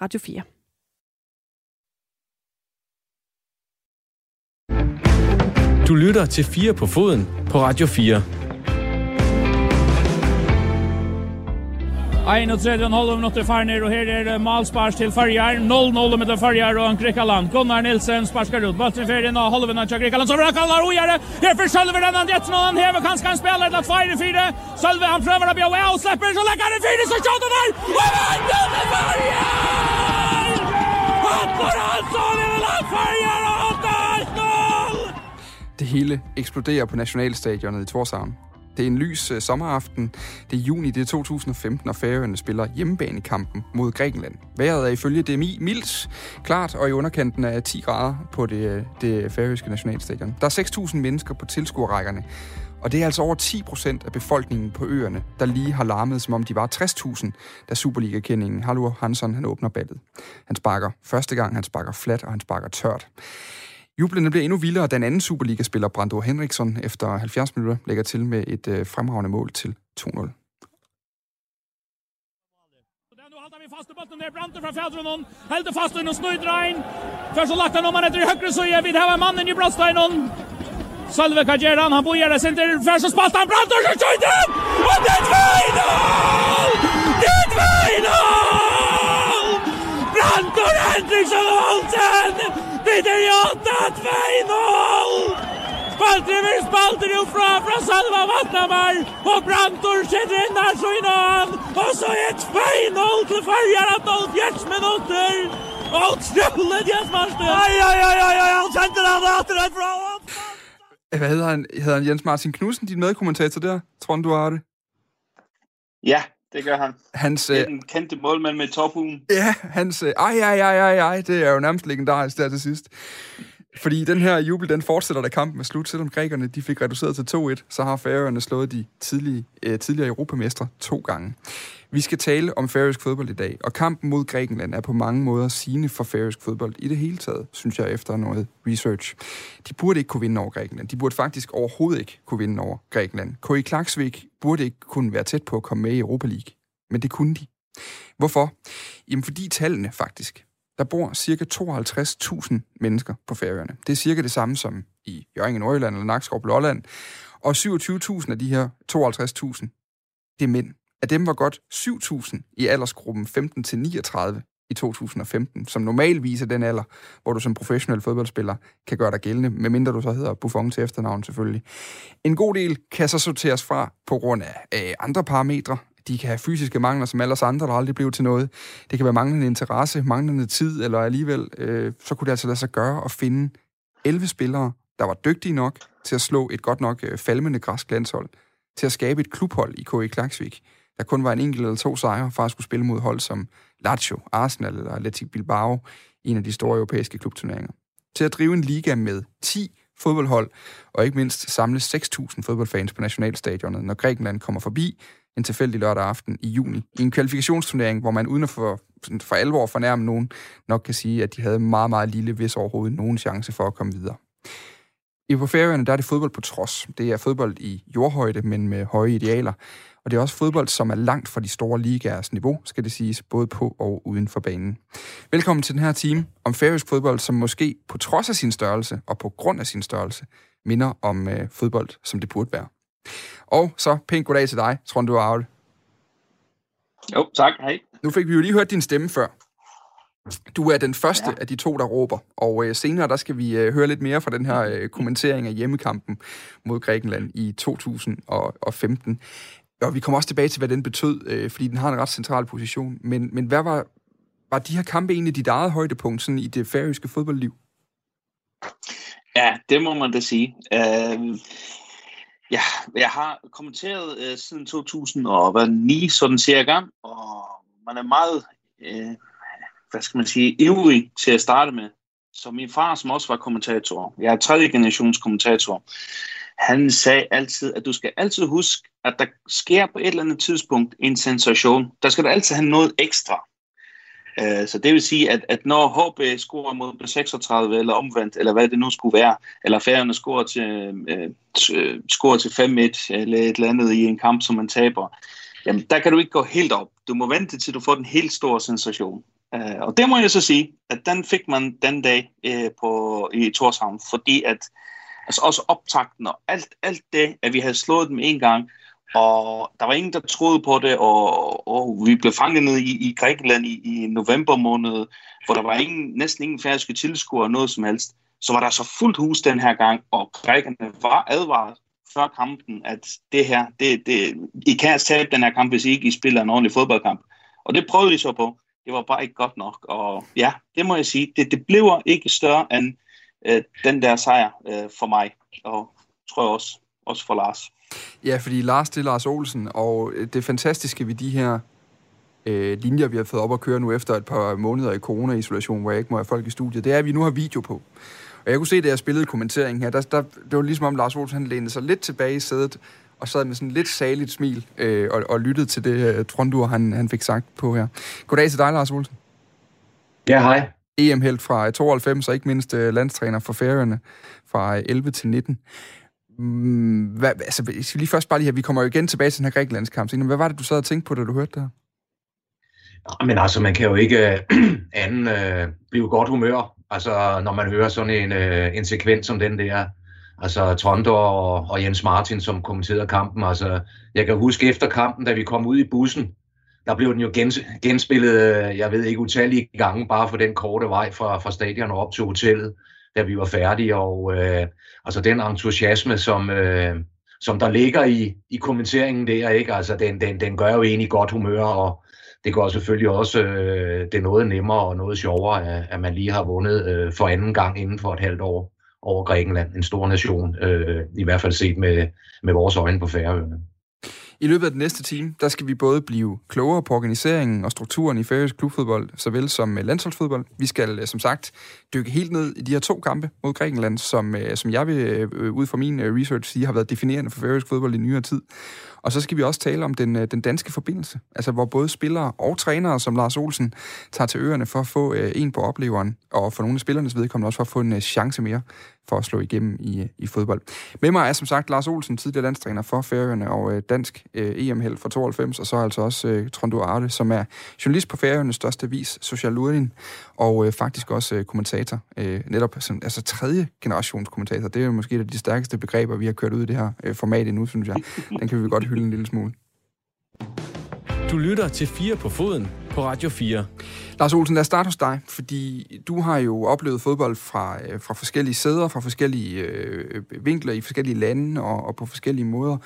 Radio 4. Du lytter til 4 på foden på Radio 4. 31,5 minutter farner, og her er malspars til Farjar, 0-0 mellom Farjar og Grekaland. Gunnar Nilsen sparskar ut, bøtten ferien av halvunna til Grekaland, som rakallar og gjør det, her for Sølve den andre etter, han hever kanskje han spiller til 4-4, Sølve han prøver å bli away og slipper, så legger han fire, så kjøter der, og han til Farjar! Hattar Hansson i land Farjar, og 8-0! Det hele eksploderer på nationalstadionet i Torshavn. Det er en lys øh, sommeraften. Det er juni, det er 2015, og Færøerne spiller hjemmebane kampen mod Grækenland. Vejret er ifølge DMI mildt, klart og i underkanten af 10 grader på det, øh, det færøske nationalstadion. Der er 6.000 mennesker på tilskuerrækkerne, og det er altså over 10 procent af befolkningen på øerne, der lige har larmet, som om de var 60.000, da Superliga-kendingen Halvor Hansson han åbner ballet. Han sparker første gang, han sparker flat, og han sparker tørt. Jublen bliver endnu vildere, da den anden Superliga-spiller, Brando Henriksson, efter 70 minutter lægger til med et øh, fremragende mål til 2-0. Nu vi fast i bollen der Brante fra Fædronen. Helder fast under Snøydrein. Først så lagt han om han etter i høyre søye. Vi har mannen i Brandsteinen. Sølve Kajeran, han, han bojer det senter. Først så spalt han Brante og så skjøyte han! Og det er 2-0! Det er 2-0! Brandt og Henriksson og Olsen! Det er 8-2-0! Spalter vi spalter jo fra fra Salva Vatnamar og Brantor sitter inn der så innan og så er 2-0 til Farjar at 0 minutter Utrolig Jens Marsten Ai, ai, ai, ai, ai, han kjente den etter et bra Hvad hedder han? Hedder han Jens Martin Knudsen, din medkommentator der? Tror du har det? Ja, det gør han. Hans, Det er øh, den kendte målmand med tophuen. ja, hans, øh, ej, ej, ej, ej, ej, det er jo nærmest legendarisk der til sidst. Fordi den her jubel, den fortsætter, da kampen er slut. Selvom grækerne de fik reduceret til 2-1, så har færøerne slået de tidlige, øh, tidligere europamestre to gange. Vi skal tale om færøsk fodbold i dag, og kampen mod Grækenland er på mange måder sigende for færøsk fodbold i det hele taget, synes jeg, efter noget research. De burde ikke kunne vinde over Grækenland. De burde faktisk overhovedet ikke kunne vinde over Grækenland. K.I. Klaksvik burde ikke kunne være tæt på at komme med i Europa League, men det kunne de. Hvorfor? Jamen fordi tallene faktisk. Der bor ca. 52.000 mennesker på Færøerne. Det er cirka det samme som i Jørgen i Nordjylland eller Nakskov på Lolland. Og 27.000 af de her 52.000, det er mænd. Af dem var godt 7.000 i aldersgruppen 15-39 i 2015, som normalvis er den alder, hvor du som professionel fodboldspiller kan gøre dig gældende, medmindre du så hedder Buffon til efternavn selvfølgelig. En god del kan så sorteres fra på grund af øh, andre parametre. De kan have fysiske mangler, som alle os andre, der aldrig blev til noget. Det kan være manglende interesse, manglende tid, eller alligevel, øh, så kunne det altså lade sig gøre at finde 11 spillere, der var dygtige nok til at slå et godt nok øh, falmende græsk landshold, til at skabe et klubhold i K.E. Klaksvik, der kun var en enkelt eller to sejre for at skulle spille mod hold som Lazio, Arsenal eller Athletic Bilbao i en af de store europæiske klubturneringer. Til at drive en liga med 10 fodboldhold, og ikke mindst samle 6.000 fodboldfans på nationalstadionet, når Grækenland kommer forbi en tilfældig lørdag aften i juni. I en kvalifikationsturnering, hvor man uden at for, for alvor fornærme nogen, nok kan sige, at de havde meget, meget lille, hvis overhovedet nogen chance for at komme videre. I på Færøerne, der er det fodbold på trods. Det er fodbold i jordhøjde, men med høje idealer. Og det er også fodbold, som er langt fra de store ligaers niveau, skal det siges, både på og uden for banen. Velkommen til den her team om færøsk fodbold, som måske på trods af sin størrelse og på grund af sin størrelse, minder om øh, fodbold, som det burde være. Og så pænt goddag til dig, Trond du Aarhus. Jo, tak. Hej. Nu fik vi jo lige hørt din stemme før. Du er den første ja. af de to, der råber, og øh, senere der skal vi øh, høre lidt mere fra den her øh, kommentering af hjemmekampen mod Grækenland i 2015. Og vi kommer også tilbage til, hvad den betød, øh, fordi den har en ret central position. Men, men hvad var, var de her kampe egentlig dit eget højdepunkt sådan i det færøske fodboldliv? Ja, det må man da sige. Uh, ja, jeg har kommenteret øh, siden 2009, sådan cirka, og man er meget, øh, hvad skal man sige, ivrig til at starte med. Så min far, som også var kommentator, jeg er tredje generations kommentator, han sagde altid, at du skal altid huske, at der sker på et eller andet tidspunkt en sensation. Der skal du altid have noget ekstra. Øh, så det vil sige, at, at når HB scorer mod B36 eller omvendt, eller hvad det nu skulle være, eller Færøerne scorer til, øh, øh scorer til 5-1 eller et eller andet i en kamp, som man taber, jamen der kan du ikke gå helt op. Du må vente til du får den helt store sensation. Øh, og det må jeg så sige, at den fik man den dag øh, på, i Torshavn, fordi at altså også optakten og alt, alt det, at vi havde slået dem en gang, og der var ingen, der troede på det, og, og vi blev fanget ned i, i Grækenland i, i november måned, hvor der var ingen, næsten ingen færdiske tilskuere noget som helst. Så var der så fuldt hus den her gang, og grækerne var advaret før kampen, at det her, det, det, I kan altså tabe den her kamp, hvis I ikke I spiller en ordentlig fodboldkamp. Og det prøvede de så på. Det var bare ikke godt nok. Og ja, det må jeg sige, det, det bliver ikke større end øh, den der sejr øh, for mig. Og tror jeg også, også for Lars. Ja, fordi Lars, det er Lars Olsen, og det fantastiske ved de her øh, linjer, vi har fået op at køre nu efter et par måneder i corona-isolation, hvor jeg ikke må have folk i studiet, det er, at vi nu har video på. Og jeg kunne se, da jeg spillede kommenteringen her, der, der, det var ligesom om Lars Olsen han lænede sig lidt tilbage i sædet, og sad med sådan lidt saligt smil øh, og, og lyttede til det øh, Trondur, han, han fik sagt på her. Goddag til dig, Lars Olsen. Ja, hej. EM-helt fra 92, og ikke mindst øh, landstræner for Færøerne fra 11 til 19. Mm, hvad, altså, skal lige først bare lige her, vi kommer jo igen tilbage til den her Grækenlandskamp. Hvad var det, du sad og tænkte på, da du hørte det her? Men altså, man kan jo ikke øh, anden øh, blive godt humør, altså, når man hører sådan en, øh, en sekvens som den der. Altså, Trondor og, og Jens Martin, som kommenterede kampen. Altså, jeg kan huske efter kampen, da vi kom ud i bussen, der blev den jo gens, genspillet, øh, jeg ved ikke, utallige gange, bare for den korte vej fra, fra stadion og op til hotellet, da vi var færdige. Og øh, altså den entusiasme, som, øh, som der ligger i, i kommenteringen der, ikke? Altså, den, den, den gør jo egentlig godt humør, og det går selvfølgelig også øh, det noget nemmere og noget sjovere, at, at man lige har vundet øh, for anden gang inden for et halvt år over Grækenland, en stor nation, øh, i hvert fald set med, med vores øjne på Færøerne. I løbet af den næste time, der skal vi både blive klogere på organiseringen og strukturen i færøsk klubfodbold, såvel som øh, landsholdsfodbold. Vi skal øh, som sagt dykke helt ned i de her to kampe mod Grækenland, som, øh, som jeg vil ud fra min research sige har været definerende for færøsk fodbold i nyere tid. Og så skal vi også tale om den, den danske forbindelse, altså hvor både spillere og trænere, som Lars Olsen, tager til øerne for at få en på opleveren, og for nogle af spillernes vedkommende også for at få en chance mere for at slå igennem i, i fodbold. Med mig er som sagt Lars Olsen, tidligere landstræner for Færøerne og øh, dansk øh, EM-held for 92, og så altså også øh, Trondur Arde, som er journalist på Færøernes største avis, Social Lurin, og øh, faktisk også øh, kommentator. Øh, netop som, altså tredje generations kommentator. Det er jo måske et af de stærkeste begreber, vi har kørt ud i det her øh, format endnu, synes jeg. Den kan vi godt hylde en lille smule. Du lytter til 4 på foden på Radio 4. Lars Olsen, lad os starte hos dig, fordi du har jo oplevet fodbold fra, øh, fra forskellige sæder, fra forskellige øh, vinkler i forskellige lande og, og på forskellige måder.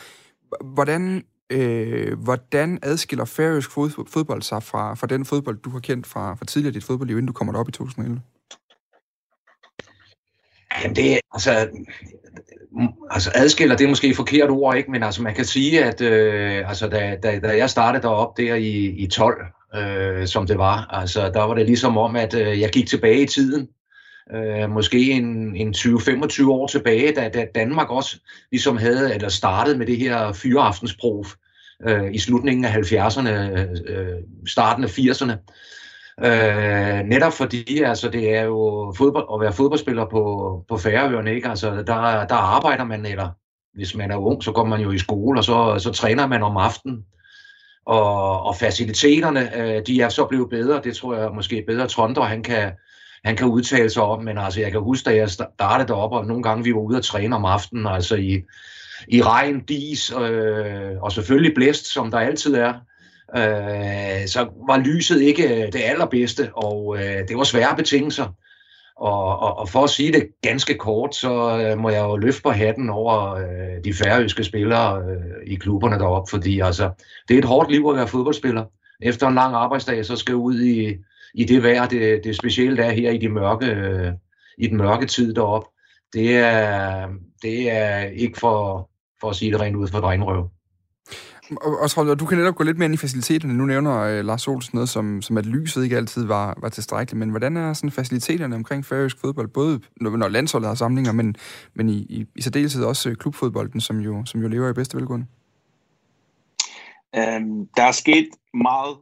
Hvordan, øh, hvordan adskiller færøsk fodbold sig fra, fra den fodbold, du har kendt fra, fra tidligere dit fodboldliv, inden du kommer op i 2011? Jamen det, altså, altså adskiller, det er måske et forkert ord, ikke? men altså man kan sige, at øh, altså, da, da, da jeg startede derop der i, i 12, øh, som det var, altså der var det ligesom om, at øh, jeg gik tilbage i tiden, øh, måske en, en 20-25 år tilbage, da, da Danmark også ligesom havde, eller startede med det her fyreaftensprof øh, i slutningen af 70'erne, øh, øh, starten af 80'erne. Øh, netop fordi altså, det er jo fodbold, at være fodboldspiller på, på Færøerne, ikke? Altså, der, der arbejder man, eller hvis man er ung, så går man jo i skole, og så, så træner man om aftenen. Og, og faciliteterne, øh, de er så blevet bedre. Det tror jeg måske bedre Trondor, han kan, han kan udtale sig om. Men altså, jeg kan huske, da jeg startede deroppe, og nogle gange vi var ude og træne om aftenen, altså i, i regn, dis øh, og selvfølgelig blæst, som der altid er øh, så var lyset ikke øh, det allerbedste, og øh, det var svære betingelser. Og, og, og for at sige det ganske kort, så øh, må jeg jo løfte på hatten over øh, de færøske spillere øh, i klubberne deroppe, fordi altså, det er et hårdt liv at være fodboldspiller. Efter en lang arbejdsdag, så skal jeg ud i, i det vejr, det, det specielle er her i, de mørke, øh, i den mørke tid deroppe. Det er, det er ikke for, for at sige det rent ud for drengrøv. Og, og og du kan netop gå lidt mere ind i faciliteterne. Nu nævner øh, Lars Olsen noget, som, som at lyset ikke altid var, var tilstrækkeligt. Men hvordan er sådan faciliteterne omkring færøsk fodbold? Både når, når landsholdet har samlinger, men, men i, i, i særdeleshed også øh, klubfodbolden, som jo, som jo lever i bedste velgående? Um, der er sket meget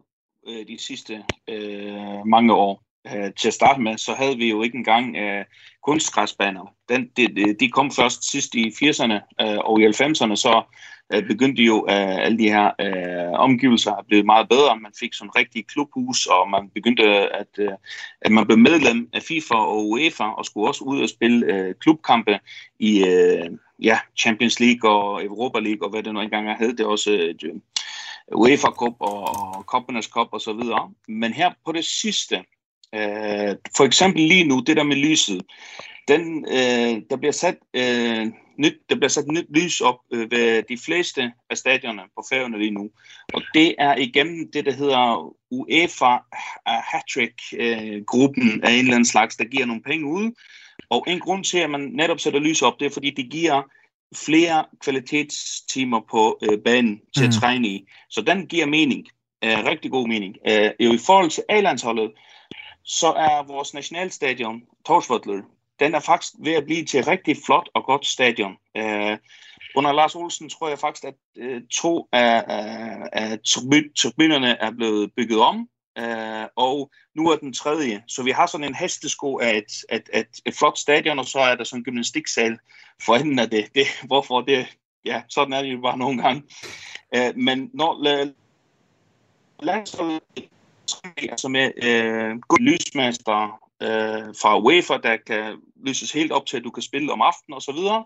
øh, de sidste øh, mange år. Uh, til at starte med, så havde vi jo ikke engang uh, kunstgræsbaner. Den, de, de kom først sidst i 80'erne uh, og i 90'erne, så øh, begyndte jo øh, alle de her øh, omgivelser at blive meget bedre. Man fik sådan en rigtig klubhus, og man begyndte at, øh, at man blev medlem af FIFA og UEFA, og skulle også ud og spille øh, klubkampe i øh, ja, Champions League og Europa League, og hvad det nu engang hed. Det er også øh, UEFA Cup og, og Cup og så videre. Men her på det sidste, øh, for eksempel lige nu, det der med lyset, den, øh, der bliver sat øh, nyt, der bliver sat nyt lys op øh, ved de fleste af stadionerne på færgerne lige nu. Og det er igennem det, der hedder UEFA Hattrick-gruppen øh, af en eller anden slags, der giver nogle penge ud. Og en grund til, at man netop sætter lys op, det er, fordi det giver flere kvalitetstimer på øh, banen til mm. at træne i. Så den giver mening. Øh, rigtig god mening. Øh, I forhold til A-landsholdet, så er vores nationalstadion, Torsvotler, den er faktisk ved at blive til et rigtig flot og godt stadion. Øh, under Lars Olsen tror jeg faktisk, at øh, to af, af, af tribunerne er blevet bygget om, øh, og nu er den tredje. Så vi har sådan en hestesko af et, et, et, et flot stadion, og så er der sådan en gymnastiksal for enden af det. det hvorfor det? Ja, sådan er det jo bare nogle gange. Øh, men når landsholdet altså med øh, god lysmester, øh, fra UEFA, der kan lyses helt op til, at du kan spille om aftenen og så videre.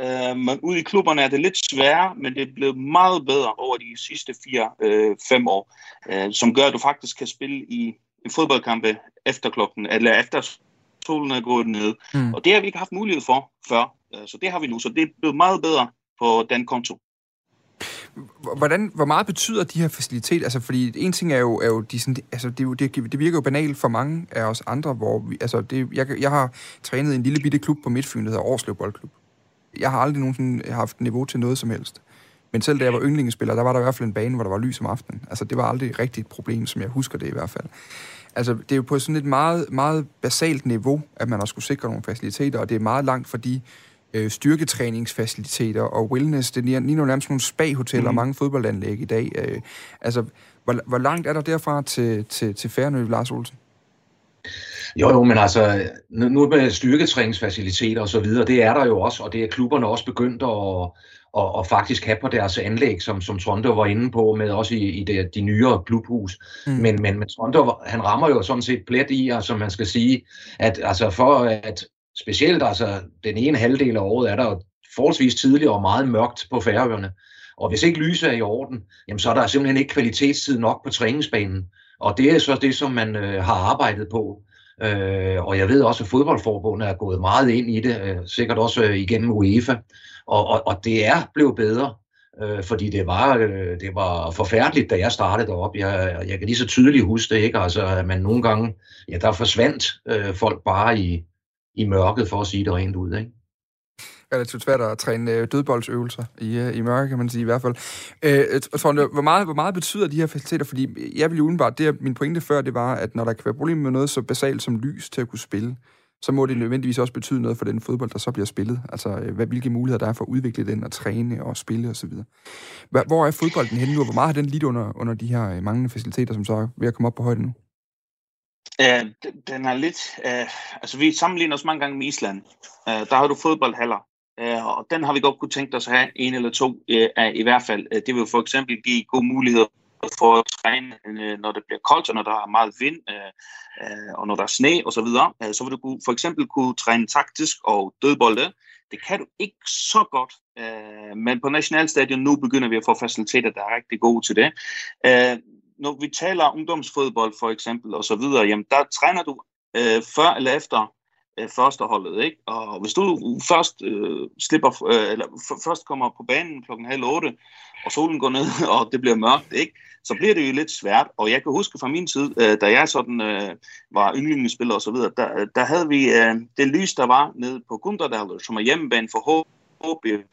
Øh, men ude i klubberne er det lidt sværere, men det er blevet meget bedre over de sidste 4-5 øh, år, øh, som gør, at du faktisk kan spille i en fodboldkampe efter klokken, eller efter solen er gået ned. Mm. Og det har vi ikke haft mulighed for før, øh, så det har vi nu. Så det er blevet meget bedre på den konto. Hvordan, hvor meget betyder de her faciliteter? Altså, fordi en ting er jo, er jo de sådan, altså, det, det, det virker jo banalt for mange af os andre, hvor vi, altså, det, jeg, jeg har trænet i en lille bitte klub på Midtfyn, der hedder Årslev Boldklub. Jeg har aldrig nogensinde haft niveau til noget som helst. Men selv da jeg var yndlingsspiller, der var der i hvert fald en bane, hvor der var lys om aftenen. Altså, det var aldrig rigtigt et problem, som jeg husker det i hvert fald. Altså, det er jo på sådan et meget, meget basalt niveau, at man har skulle sikre nogle faciliteter, og det er meget langt for de øh, styrketræningsfaciliteter og wellness. Det er lige nu nærmest nogle spa-hoteller mm. og mange fodboldanlæg i dag. Øh, altså, hvor, hvor langt er der derfra til, til, til Færnø, Lars Olsen? Jo, jo, men altså, nu med styrketræningsfaciliteter og så videre, det er der jo også, og det er klubberne også begyndt at, at, at faktisk have på deres anlæg, som, som Toronto var inde på, med også i, i det, de nyere klubhus. Mm. Men, men, men Toronto, han rammer jo sådan set plet i, altså man skal sige, at altså for at specielt altså den ene halvdel af året er der forholdsvis tidligt og meget mørkt på færøerne. Og hvis ikke lyset er i orden, jamen så er der simpelthen ikke kvalitetstid nok på træningsbanen. Og det er så det, som man øh, har arbejdet på. Øh, og jeg ved også, at fodboldforbundet er gået meget ind i det, øh, sikkert også øh, igennem UEFA. Og, og, og det er blevet bedre, øh, fordi det var, øh, det var forfærdeligt, da jeg startede op. Jeg, jeg kan lige så tydeligt huske det, ikke? Altså, at man nogle gange, ja, der forsvandt øh, folk bare i, i mørket, for at sige det rent ud. Ikke? relativt svært at træne øh, dødboldsøvelser i, øh, i mørke, kan man sige i hvert fald. Øh, tror, hvor, meget, hvor meget betyder de her faciliteter? Fordi jeg vil jo udenbart, det er min pointe før, det var, at når der kan være problemer med noget så basalt som lys til at kunne spille, så må det nødvendigvis også betyde noget for den fodbold, der så bliver spillet. Altså, øh, hvad, hvilke muligheder der er for at udvikle den og træne og spille osv. Hvor er fodbolden henne nu, og hvor meget har den lidt under, under de her manglende faciliteter, som så er ved at komme op på højde nu? Øh, den er lidt... Uh, altså, vi sammenligner os mange gange med Island. Uh, der har du fodboldhaller. Uh, og den har vi godt kunne tænke os at have en eller to uh, i hvert fald. Det vil for eksempel give gode muligheder for at træne, når det bliver koldt, og når der er meget vind, uh, og når der er sne osv. Så, videre. så vil du for eksempel kunne træne taktisk og dødbolde. Det kan du ikke så godt, uh, men på Nationalstadion nu begynder vi at få faciliteter, der er rigtig gode til det. Uh, når vi taler ungdomsfodbold for eksempel og så videre, jamen der træner du øh, før eller efter øh, førsteholdet, ikke? Og hvis du først øh, slipper øh, eller først kommer på banen klokken halv otte, og solen går ned og det bliver mørkt, ikke? Så bliver det jo lidt svært. Og jeg kan huske fra min tid, øh, da jeg sådan øh, var yndlingsspiller og så videre, der, der havde vi øh, det lys der var nede på Gunderdal, som er hjemmebane for HB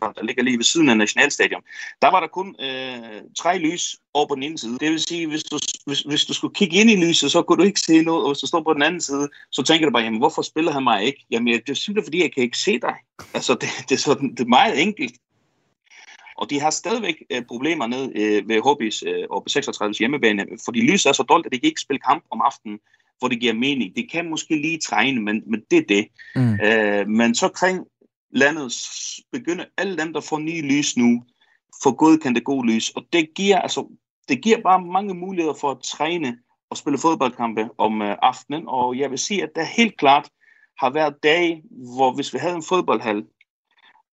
der ligger lige ved siden af Nationalstadion, der var der kun øh, tre lys over på den ene side. Det vil sige, hvis du, hvis, hvis du skulle kigge ind i lyset, så kunne du ikke se noget, og hvis du står på den anden side, så tænker du bare, jamen hvorfor spiller han mig ikke? Jamen det er simpelthen fordi, jeg kan ikke se dig. Altså det, det, er, sådan, det er meget enkelt. Og de har stadigvæk øh, problemer ned øh, ved HB's øh, og 36 hjemmebane, fordi lyset er så dårligt, at de kan ikke spille kamp om aftenen, hvor det giver mening. Det kan måske lige træne, men, men det er det. Mm. Øh, men så kring landet begynde, alle dem, der får nye lys nu, får godkendt det gode lys. Og det giver, altså, det giver bare mange muligheder for at træne og spille fodboldkampe om øh, aftenen. Og jeg vil sige, at der helt klart har været dage, hvor hvis vi havde en fodboldhal,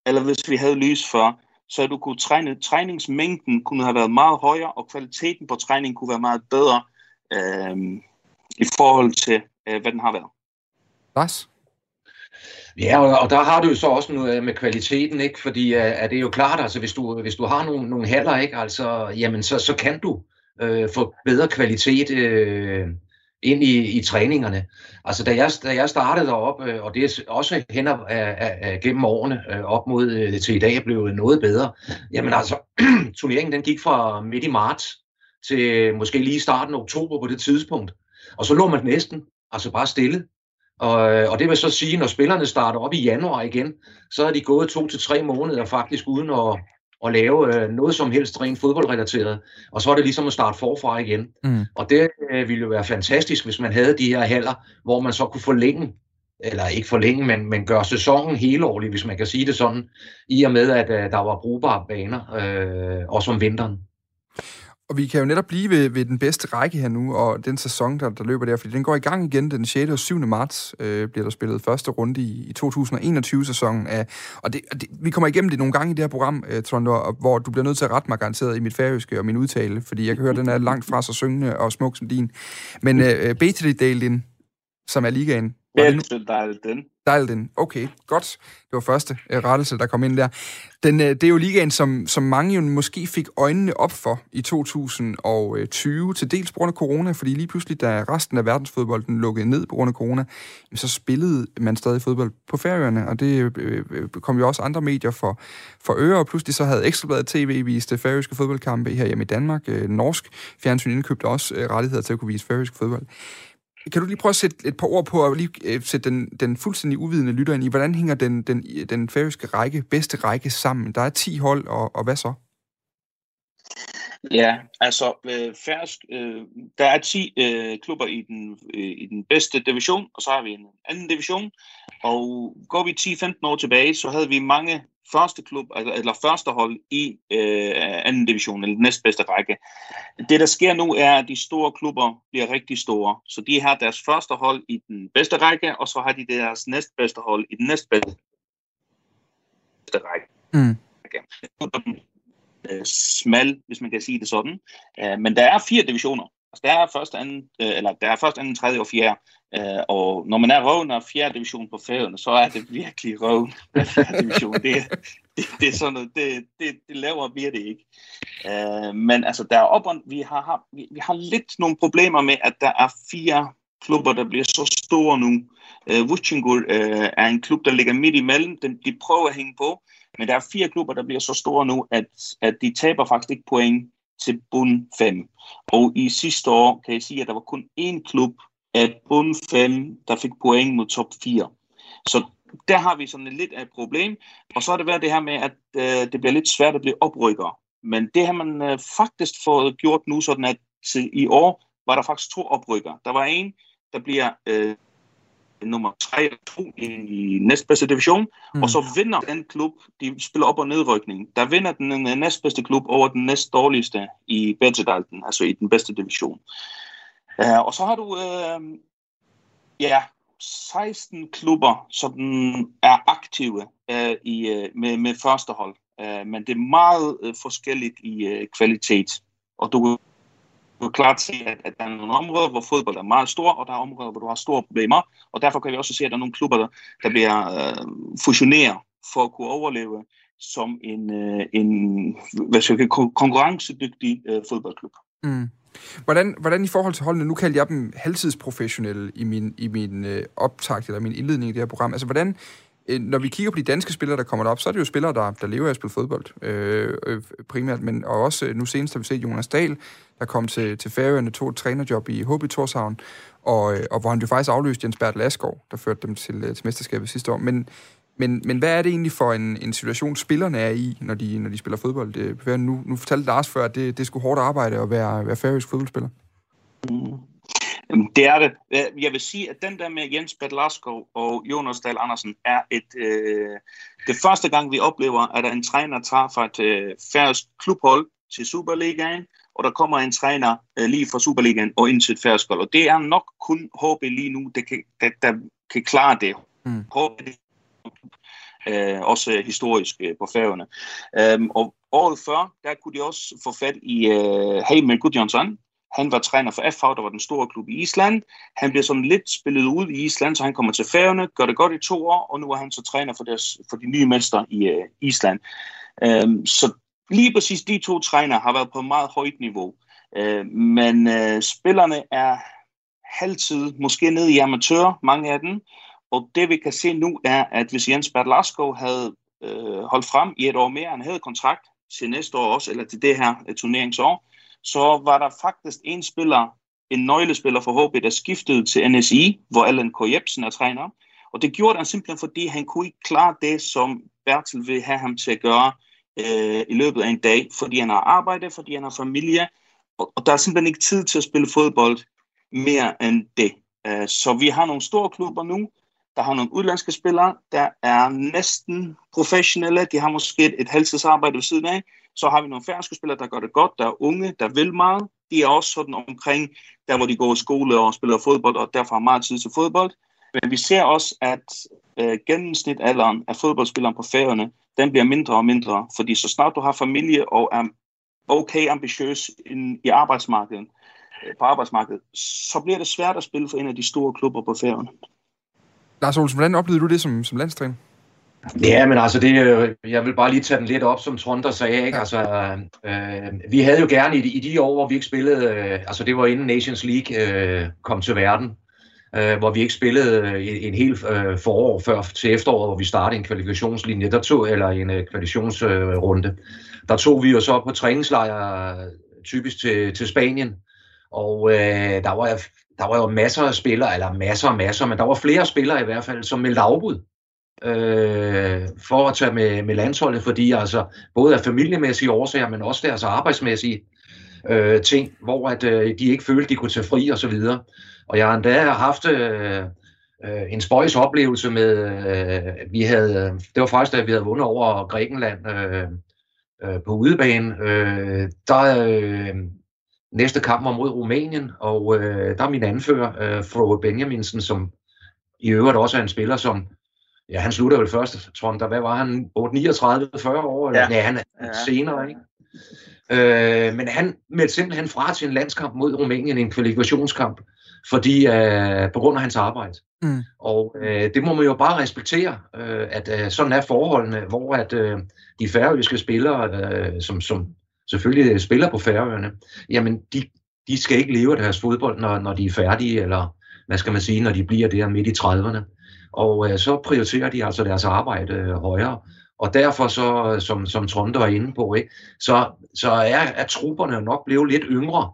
eller hvis vi havde lys for, så du kunne træne, træningsmængden kunne have været meget højere, og kvaliteten på træningen kunne være meget bedre øh, i forhold til, øh, hvad den har været. Lars? Ja, og, og der har du jo så også noget øh, med kvaliteten, ikke? Fordi øh, er det jo klart, altså hvis du, øh, hvis du har nogle, nogle haller, ikke? Altså, jamen så, så kan du øh, få bedre kvalitet øh, ind i, i træningerne. Altså da jeg, da jeg startede op, øh, og det er også hen af, af, af, gennem årene øh, op mod øh, til i dag blev noget bedre. Jamen altså, turneringen den gik fra midt i marts til måske lige starten af oktober på det tidspunkt. Og så lå man næsten, altså bare stille. Og, øh, og det vil så sige, når spillerne starter op i januar igen, så er de gået to til tre måneder faktisk uden at, at lave øh, noget som helst rent fodboldrelateret. Og så er det ligesom at starte forfra igen. Mm. Og det øh, ville jo være fantastisk, hvis man havde de her haller, hvor man så kunne forlænge, eller ikke forlænge, men, men gøre sæsonen helårlig, hvis man kan sige det sådan, i og med, at øh, der var brugbare baner, øh, også om vinteren. Og vi kan jo netop blive ved, ved den bedste række her nu, og den sæson, der, der løber der, fordi den går i gang igen den 6. og 7. marts, øh, bliver der spillet første runde i, i 2021-sæsonen. Af, og det, det, vi kommer igennem det nogle gange i det her program, øh, Trondor, hvor du bliver nødt til at rette mig garanteret i mit færøske og min udtale, fordi jeg kan høre, den er langt fra så syngende og smuk som din. Men øh, Beteli-delen, som er ligaen, Beteli-delen. Dejlen. Okay, godt. Det var første uh, rettelse, der kom ind der. Den, uh, det er jo ligaen, som, som mange jo måske fik øjnene op for i 2020, til dels på grund af corona, fordi lige pludselig, da resten af verdensfodbolden lukkede ned på grund af corona, så spillede man stadig fodbold på færøerne, og det uh, kom jo også andre medier for, for øre, og pludselig så havde Ekstrabladet TV vist færøske fodboldkampe her hjemme i Danmark. Uh, norsk fjernsyn indkøbte også uh, rettigheder til at kunne vise færøsk fodbold. Kan du lige prøve at sætte et par ord på, og lige øh, sætte den, den fuldstændig uvidende lytter ind i, hvordan hænger den, den, den færøske række, bedste række sammen? Der er 10 hold, og, og hvad så? Ja, altså øh, færøsk, øh, der er 10 øh, klubber i den, øh, i den bedste division, og så har vi en anden division. Og går vi 10-15 år tilbage, så havde vi mange første klub, eller første hold i øh, anden division, eller næstbedste række. Det, der sker nu, er, at de store klubber bliver rigtig store. Så de har deres første hold i den bedste række, og så har de deres næstbedste hold i den næstbedste række. Mm. Smal, hvis man kan sige det sådan. Øh, men der er fire divisioner. Altså, der er først, anden, øh, eller der er først, anden, tredje og fjerde. Øh, og når man er røven af fjerde division på færøerne, så er det virkelig røven af fjerde division. Det, det, det er sådan noget, det, det, det lavere bliver det ikke. Øh, men altså, der er op, vi har, har, vi, vi har lidt nogle problemer med, at der er fire klubber, der bliver så store nu. Øh, Wuchingur øh, er en klub, der ligger midt imellem. Den, de prøver at hænge på, men der er fire klubber, der bliver så store nu, at, at de taber faktisk ikke point til bund 5. Og i sidste år kan jeg sige, at der var kun én klub af bund 5, der fik point mod top 4. Så der har vi sådan lidt af et problem. Og så er det været det her med, at øh, det bliver lidt svært at blive oprykker. Men det har man øh, faktisk fået gjort nu, sådan at til i år var der faktisk to oprykker. Der var en, der bliver øh, nummer 3 og 2 i næstbedste division, mm. og så vinder den klub, de spiller op- og nedrykning, der vinder den øh, næstbedste klub over den næst dårligste i Bedjedalten, altså i den bedste division. Uh, og så har du uh, ja, 16 klubber, som er aktive uh, i, uh, med, med første hold, uh, men det er meget uh, forskelligt i uh, kvalitet, og du du kan klart se, at, at der er nogle områder, hvor fodbold er meget stor, og der er områder, hvor du har store problemer. Og derfor kan vi også se, at der er nogle klubber, der, der bliver øh, fusioneret for at kunne overleve som en, øh, en hvad skal jeg, konkurrencedygtig øh, fodboldklub. Mm. Hvordan, hvordan i forhold til holdene, nu kalder jeg dem halvtidsprofessionelle i min, i min øh, optakt eller min indledning i det her program, altså hvordan Øh, når vi kigger på de danske spillere, der kommer op, så er det jo spillere, der, der lever af at spille fodbold øh, øh, primært, men og også øh, nu senest har vi set Jonas Dahl, der kom til, til Færøerne, tog et trænerjob i HB Torshavn, og, øh, og hvor han jo faktisk afløste Jens Bert Lasgaard, der førte dem til, til mesterskabet sidste år. Men, men, men hvad er det egentlig for en, en situation, spillerne er i, når de, når de spiller fodbold? Nu, nu fortalte Lars før, at det, det skulle hårdt arbejde at være, være færøsk fodboldspiller. Mm. Det er det. Jeg vil sige, at den der med Jens Bedlarskov og Jonas Dahl Andersen er et, øh, det første gang, vi oplever, at en træner tager fra et øh, færøsk klubhold til Superligaen, og der kommer en træner øh, lige fra Superligaen og ind til et færøsk hold. Og det er nok kun HB lige nu, der kan, der, der kan klare det. Mm. HB øh, også historisk øh, på færgerne. Um, og året før, der kunne de også få fat i øh, Heimel Gudjonsson. Han var træner for FH, der var den store klub i Island. Han bliver sådan lidt spillet ud i Island, så han kommer til færgerne, gør det godt i to år, og nu er han så træner for, deres, for de nye mester i øh, Island. Øhm, så lige præcis de to træner har været på et meget højt niveau. Øh, men øh, spillerne er halvtid, måske nede i amatør, mange af dem, og det vi kan se nu er, at hvis Jens Bert Lasko havde øh, holdt frem i et år mere, han havde kontrakt til næste år også, eller til det her uh, turneringsår, så var der faktisk en spiller, en nøglespiller for HB, der skiftede til NSI, hvor Allan K. Jebsen er træner. Og det gjorde han simpelthen, fordi han kunne ikke klare det, som Bertel vil have ham til at gøre øh, i løbet af en dag, fordi han har arbejde, fordi han har familie, og, og der er simpelthen ikke tid til at spille fodbold mere end det. Øh, så vi har nogle store klubber nu, der har nogle udlandske spillere, der er næsten professionelle, de har måske et, et halvtidsarbejde ved siden af. Så har vi nogle færøske spillere, der gør det godt, der er unge, der vil meget. De er også sådan omkring, der hvor de går i skole og spiller fodbold, og derfor har meget tid til fodbold. Men vi ser også, at øh, gennemsnitalderen af fodboldspilleren på færøerne, den bliver mindre og mindre, fordi så snart du har familie og er okay ambitiøs i arbejdsmarkedet, øh, på arbejdsmarkedet, så bliver det svært at spille for en af de store klubber på færøerne. Lars Olsen, hvordan oplevede du det som, som landstræner? Ja, men altså, det, øh, jeg vil bare lige tage den lidt op, som Trond sagde. Ikke? Altså, øh, vi havde jo gerne i de, i de år, hvor vi ikke spillede, øh, altså det var inden Nations League øh, kom til verden, øh, hvor vi ikke spillede øh, en, en hel øh, forår før til efteråret, hvor vi startede en kvalifikationslinje, der tog, eller en øh, kvalifikationsrunde. Øh, der tog vi jo så på træningslejr typisk til, til Spanien, og øh, der var der var jo masser af spillere, eller masser og masser, men der var flere spillere i hvert fald, som meldte afbud øh, for at tage med, med landsholdet, fordi altså både af familiemæssige årsager, men også deres arbejdsmæssige øh, ting, hvor at øh, de ikke følte, de kunne tage fri og så videre. Og jeg har endda haft øh, øh, en spøjs oplevelse med, øh, vi havde, øh, det var faktisk da vi havde vundet over Grækenland øh, øh, på udebane, øh, der øh, næste kamp var mod Rumænien, og øh, der er min anfører, øh, Frode Benjaminsen, som i øvrigt også er en spiller, som, ja, han slutter vel først, tror jeg, der, hvad var han, 39, 40 år, eller, ja. ja, han er ja. senere, ikke? Øh, men han meldte simpelthen fra til en landskamp mod Rumænien, en kvalifikationskamp, fordi øh, på grund af hans arbejde. Mm. Og øh, det må man jo bare respektere, øh, at øh, sådan er forholdene, hvor at øh, de færøske spillere, øh, som, som selvfølgelig spiller på Færøerne, jamen de, de skal ikke leve af deres fodbold, når, når de er færdige, eller hvad skal man sige, når de bliver der midt i 30'erne. Og øh, så prioriterer de altså deres arbejde øh, højere. Og derfor så, øh, som, som Trond var inde på, ikke, så, så er, er trupperne nok blevet lidt yngre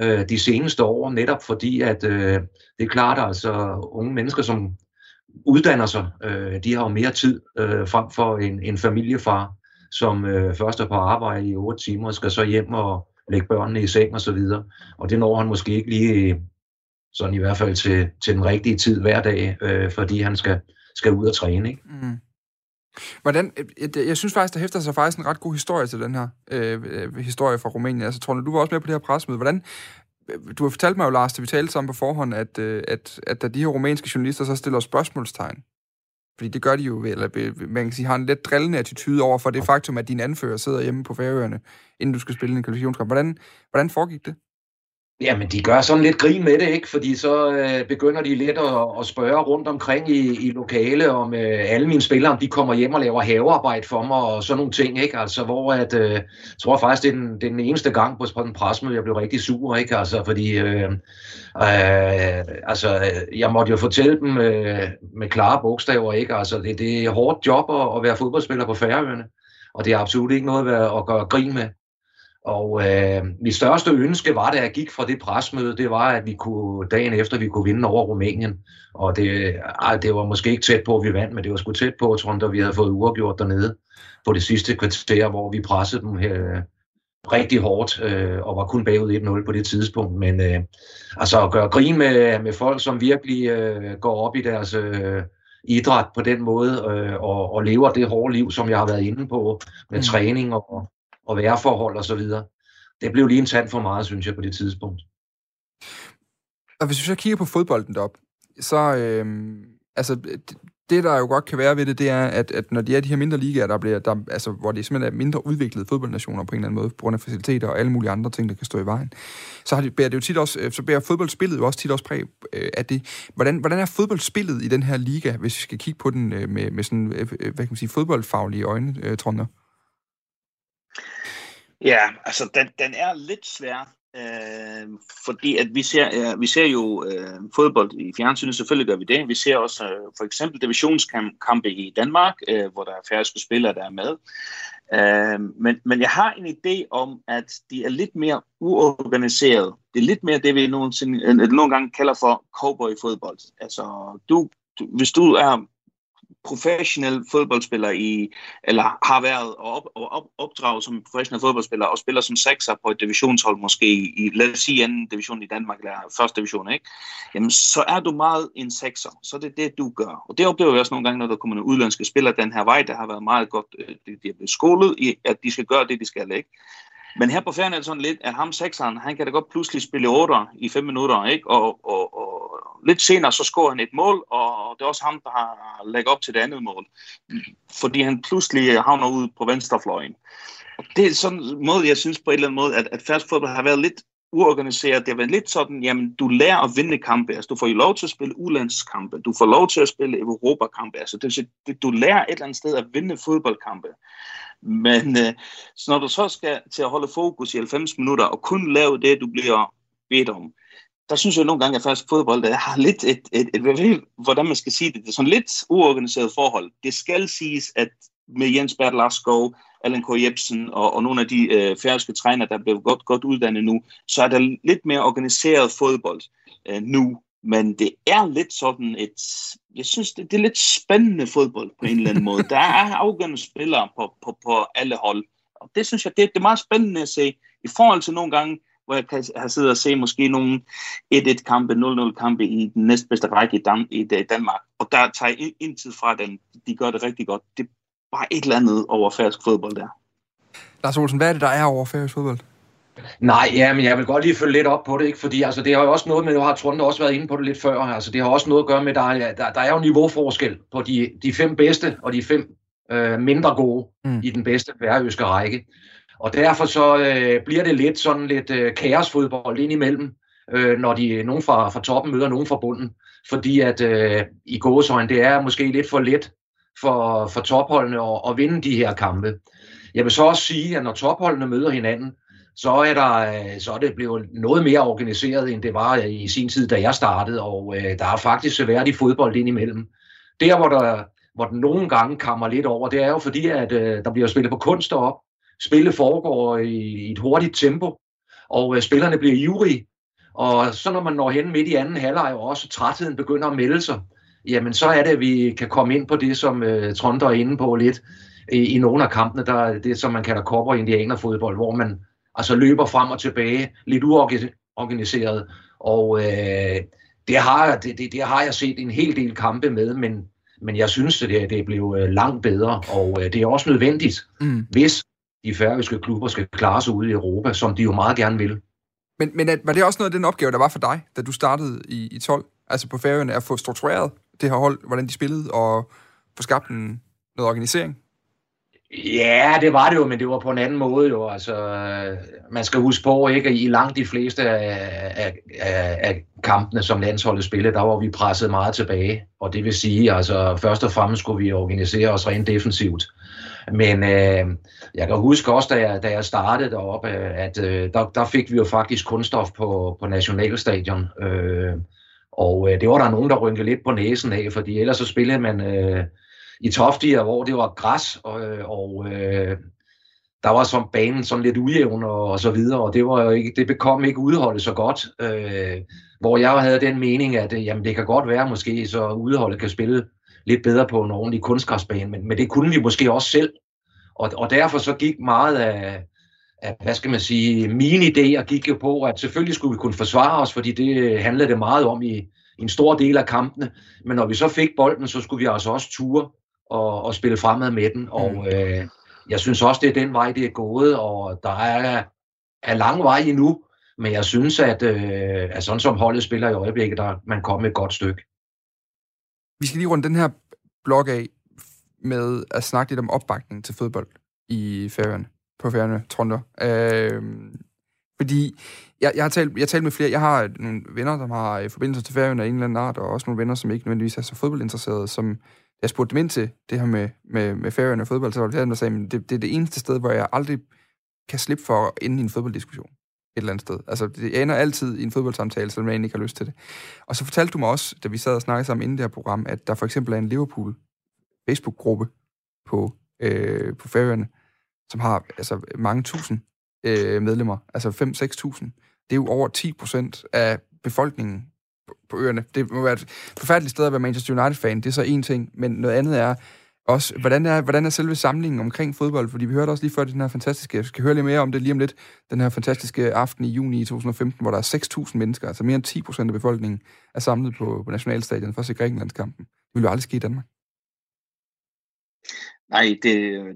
øh, de seneste år, netop fordi, at øh, det er klart, at altså, unge mennesker, som uddanner sig, øh, de har jo mere tid øh, frem for en, en familiefar, som øh, først er på arbejde i 8 timer og skal så hjem og lægge børnene i seng og så videre. Og det når han måske ikke lige sådan i hvert fald til, til den rigtige tid hver dag, øh, fordi han skal, skal ud og træne. Ikke? Mm. Hvordan, jeg, jeg synes faktisk, der hæfter sig faktisk en ret god historie til den her øh, øh historie fra Rumænien. Altså, tror du var også med på det her pressemøde. Hvordan, du har fortalt mig jo, Lars, da vi talte sammen på forhånd, at, øh, at, at da de her rumænske journalister så stiller spørgsmålstegn fordi det gør de jo, eller man kan sige, har en lidt drillende attitude over for det faktum, at din anfører sidder hjemme på Færøerne, inden du skal spille en kvalifikationskamp. Hvordan, hvordan foregik det? Jamen, de gør sådan lidt grin med det, ikke? Fordi så øh, begynder de lidt at, at spørge rundt omkring i, i lokale, om øh, alle mine spillere, om de kommer hjem og laver havearbejde for mig og sådan nogle ting, ikke? Altså, hvor at, øh, jeg tror faktisk, det er, den, det er den eneste gang på, på den presmøde, jeg blev rigtig sur, ikke? Altså, fordi, øh, øh, altså, jeg måtte jo fortælle dem øh, med klare bogstaver, ikke? Altså, det, det er hårdt job at, at være fodboldspiller på Færøerne, og det er absolut ikke noget at, være, at gøre grin med. Og øh, mit største ønske var, da jeg gik fra det presmøde, det var, at vi kunne dagen efter, vi kunne vinde over Rumænien. Og det, ej, det var måske ikke tæt på, at vi vandt, men det var sgu tæt på, tror jeg, vi havde fået uafgjort dernede på det sidste kvarter, hvor vi pressede dem her rigtig hårdt øh, og var kun bagud 1-0 på det tidspunkt. Men øh, altså at gøre grin med, med folk, som virkelig øh, går op i deres øh, idræt på den måde øh, og, og lever det hårde liv, som jeg har været inde på med mm. træning og, og værforhold og så videre. Det blev lige en tand for meget, synes jeg, på det tidspunkt. Og hvis vi så kigger på fodbolden derop, så øh, altså, det, der jo godt kan være ved det, det er, at, at når de er de her mindre ligaer, der bliver, der, altså, hvor det simpelthen er mindre udviklede fodboldnationer på en eller anden måde, på grund af faciliteter og alle mulige andre ting, der kan stå i vejen, så har de, bærer det jo tit også, øh, så bærer fodboldspillet jo også tit også præg øh, af det. Hvordan, hvordan er fodboldspillet i den her liga, hvis vi skal kigge på den øh, med, med sådan, øh, øh, hvad kan man sige, fodboldfaglige øjne, Tronder? Ja, altså den, den er lidt svær, Øh, fordi at vi ser, øh, vi ser jo øh, fodbold i fjernsynet, selvfølgelig gør vi det. Vi ser også øh, for eksempel divisionskampe i Danmark, øh, hvor der er færøske spillere, der er med. Øh, men, men jeg har en idé om, at de er lidt mere uorganiseret. Det er lidt mere det, vi nogensinde, øh, nogle gange kalder for cowboy-fodbold. Altså, du, du, hvis du er professionel fodboldspiller i, eller har været og, op, og op, opdraget som professionel fodboldspiller og spiller som sekser på et divisionshold måske i, lad os sige anden division i Danmark eller første division, ikke? Jamen, så er du meget en sekser. Så det er det, du gør. Og det oplever jeg også nogle gange, når der kommer nogle udlandske spillere den her vej, der har været meget godt, øh, de, de er blevet skolet i, at de skal gøre det, de skal, ikke? Men her på ferien er det sådan lidt, at ham sekseren, han kan da godt pludselig spille 8 i 5 minutter, ikke? Og, og, og lidt senere så scorer han et mål, og det er også ham, der har lagt op til det andet mål. Fordi han pludselig havner ud på venstrefløjen. Det er sådan en måde, jeg synes på en eller anden måde, at, at fast fodbold har været lidt uorganiseret. Det har været lidt sådan, jamen du lærer at vinde kampe. Altså du får jo lov til at spille ulandskampe. Du får lov til at spille Europakampe. Altså det, det, du lærer et eller andet sted at vinde fodboldkampe. Men øh, så når du så skal til at holde fokus i 90 minutter og kun lave det, du bliver bedt om, der synes jeg nogle gange, at faktisk fodbold det har lidt et, et, et, et, hvordan man skal sige det, det er sådan lidt uorganiseret forhold. Det skal siges, at med Jens Bert Larskov, Allan K. Jebsen og, og nogle af de øh, færøske træner, der blev godt, godt uddannet nu, så er der lidt mere organiseret fodbold øh, nu, men det er lidt sådan et, jeg synes, det, det er lidt spændende fodbold på en eller anden måde. Der er afgørende spillere på, på, på alle hold, og det synes jeg, det, det er meget spændende at se, i forhold til nogle gange, hvor jeg kan have siddet og se måske nogle 1-1-kampe, 0-0-kampe i den næstbedste række i, Dan- i Danmark, og der tager jeg indtil fra den. de gør det rigtig godt. Det er bare et eller andet over færøsk fodbold der. Lars Olsen, hvad er det, der er over færøsk fodbold? Nej, ja, men jeg vil godt lige følge lidt op på det, ikke? fordi altså, det har jo også noget med, nu har Trunde også været inde på det lidt før, altså det har også noget at gøre med, der, der, der er jo niveauforskel på de, de fem bedste og de fem øh, mindre gode mm. i den bedste færøske række. Og derfor så øh, bliver det lidt sådan lidt øh, kaosfodbold indimellem, øh, når de nogen fra, fra toppen møder nogen fra bunden. Fordi at øh, i gåsøjne, det er måske lidt for let for, for topholdene at, at vinde de her kampe. Jeg vil så også sige, at når topholdene møder hinanden, så er, der, øh, så er det blevet noget mere organiseret, end det var øh, i sin tid, da jeg startede, og øh, der er faktisk været i fodbold indimellem. Der, hvor, der, hvor den nogle gange kammer lidt over, det er jo fordi, at øh, der bliver spillet på kunst op. Spillet foregår i, i et hurtigt tempo, og øh, spillerne bliver ivrige. Og så når man når hen midt i anden halvleg, og også trætheden begynder at melde sig, jamen så er det, at vi kan komme ind på det, som øh, Trond er inde på lidt i, i nogle af kampene, der det, som man kalder kopper indianerfodbold, hvor man altså løber frem og tilbage, lidt uorganiseret, og øh, det, har, det, det, det har jeg set en hel del kampe med, men, men jeg synes, at det, det blev øh, langt bedre, og øh, det er også nødvendigt, mm. hvis de færøske klubber skal klare sig ude i Europa, som de jo meget gerne vil. Men, men var det også noget af den opgave, der var for dig, da du startede i, i 12? Altså på Færøerne, at få struktureret det her hold, hvordan de spillede, og få skabt en, noget organisering? Ja, det var det jo, men det var på en anden måde jo. Altså, man skal huske på, ikke, at i langt de fleste af, af, af, af kampene, som landsholdet spillede, der var vi presset meget tilbage. Og det vil sige, altså først og fremmest skulle vi organisere os rent defensivt. Men øh, jeg kan huske også, da jeg, da jeg startede deroppe, at øh, der, der fik vi jo faktisk kunststof på, på Nationalstadion. Øh, og øh, det var der nogen, der rynkede lidt på næsen af, fordi ellers så spillede man... Øh, i Toftier, hvor det var græs, og, og øh, der var som banen sådan lidt ujævn og, og så videre, og det, var jo ikke, det bekom ikke udholdet så godt. Øh, hvor jeg havde den mening, at øh, jamen, det kan godt være måske, så udholdet kan spille lidt bedre på en ordentlig kunstgræsbane, men, men det kunne vi måske også selv. Og, og derfor så gik meget af, at, hvad skal man sige, mine idéer gik jo på, at selvfølgelig skulle vi kunne forsvare os, fordi det handlede det meget om i, i en stor del af kampene. Men når vi så fik bolden, så skulle vi altså også ture og, og spille fremad med den. Og mm. øh, jeg synes også, det er den vej, det er gået, og der er, er lang vej endnu. Men jeg synes, at, øh, at sådan som holdet spiller i øjeblikket, der man kommer et godt stykke. Vi skal lige runde den her blog af med at snakke lidt om opbakning til fodbold i Færøerne, på Færøerne, Tronder. Øh, fordi jeg, jeg, har talt, jeg har talt med flere, jeg har nogle venner, der har øh, forbindelse til Færøerne af en eller anden art, og også nogle venner, som ikke nødvendigvis er så fodboldinteresserede, som jeg spurgte dem ind til det her med, med, med Færøerne og fodbold, så var det der, der sagde, at det, det er det eneste sted, hvor jeg aldrig kan slippe for at ende i en fodbolddiskussion et eller andet sted. Altså, det ender altid i en fodboldsamtale, selvom jeg ikke har lyst til det. Og så fortalte du mig også, da vi sad og snakkede sammen inden det her program, at der for eksempel er en Liverpool Facebook-gruppe på, øh, på Færøerne, som har altså, mange tusind øh, medlemmer, altså 5-6.000. Det er jo over 10 procent af befolkningen på, på øerne. Det må være et forfærdeligt sted at være Manchester United-fan, det er så en ting, men noget andet er, også, hvordan er, hvordan er selve samlingen omkring fodbold? Fordi vi hørte også lige før den her fantastiske, jeg skal høre lidt mere om det lige om lidt, den her fantastiske aften i juni 2015, hvor der er 6.000 mennesker, altså mere end 10 procent af befolkningen, er samlet på, på Nationalstadion for at se Grækenlandskampen. Det ville jo aldrig ske i Danmark. Nej, det,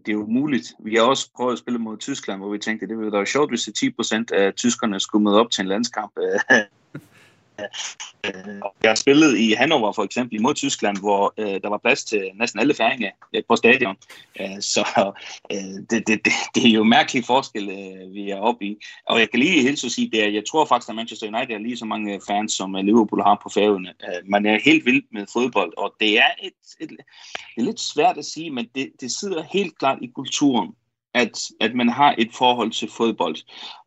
det er jo muligt. Vi har også prøvet at spille mod Tyskland, hvor vi tænkte, at det ville være sjovt, hvis 10% af tyskerne skulle møde op til en landskamp. Øh, jeg har spillet i Hannover for eksempel imod Tyskland, hvor øh, der var plads til næsten alle færinger øh, på stadion. Øh, så øh, det, det, det, det er jo mærkelig forskel, øh, vi er oppe i. Og jeg kan lige helt så sige, at jeg tror faktisk, at Manchester United har lige så mange øh, fans, som Liverpool har på færgerne. Øh, man er helt vild med fodbold, og det er, et, et, det er lidt svært at sige, men det, det sidder helt klart i kulturen at, at man har et forhold til fodbold.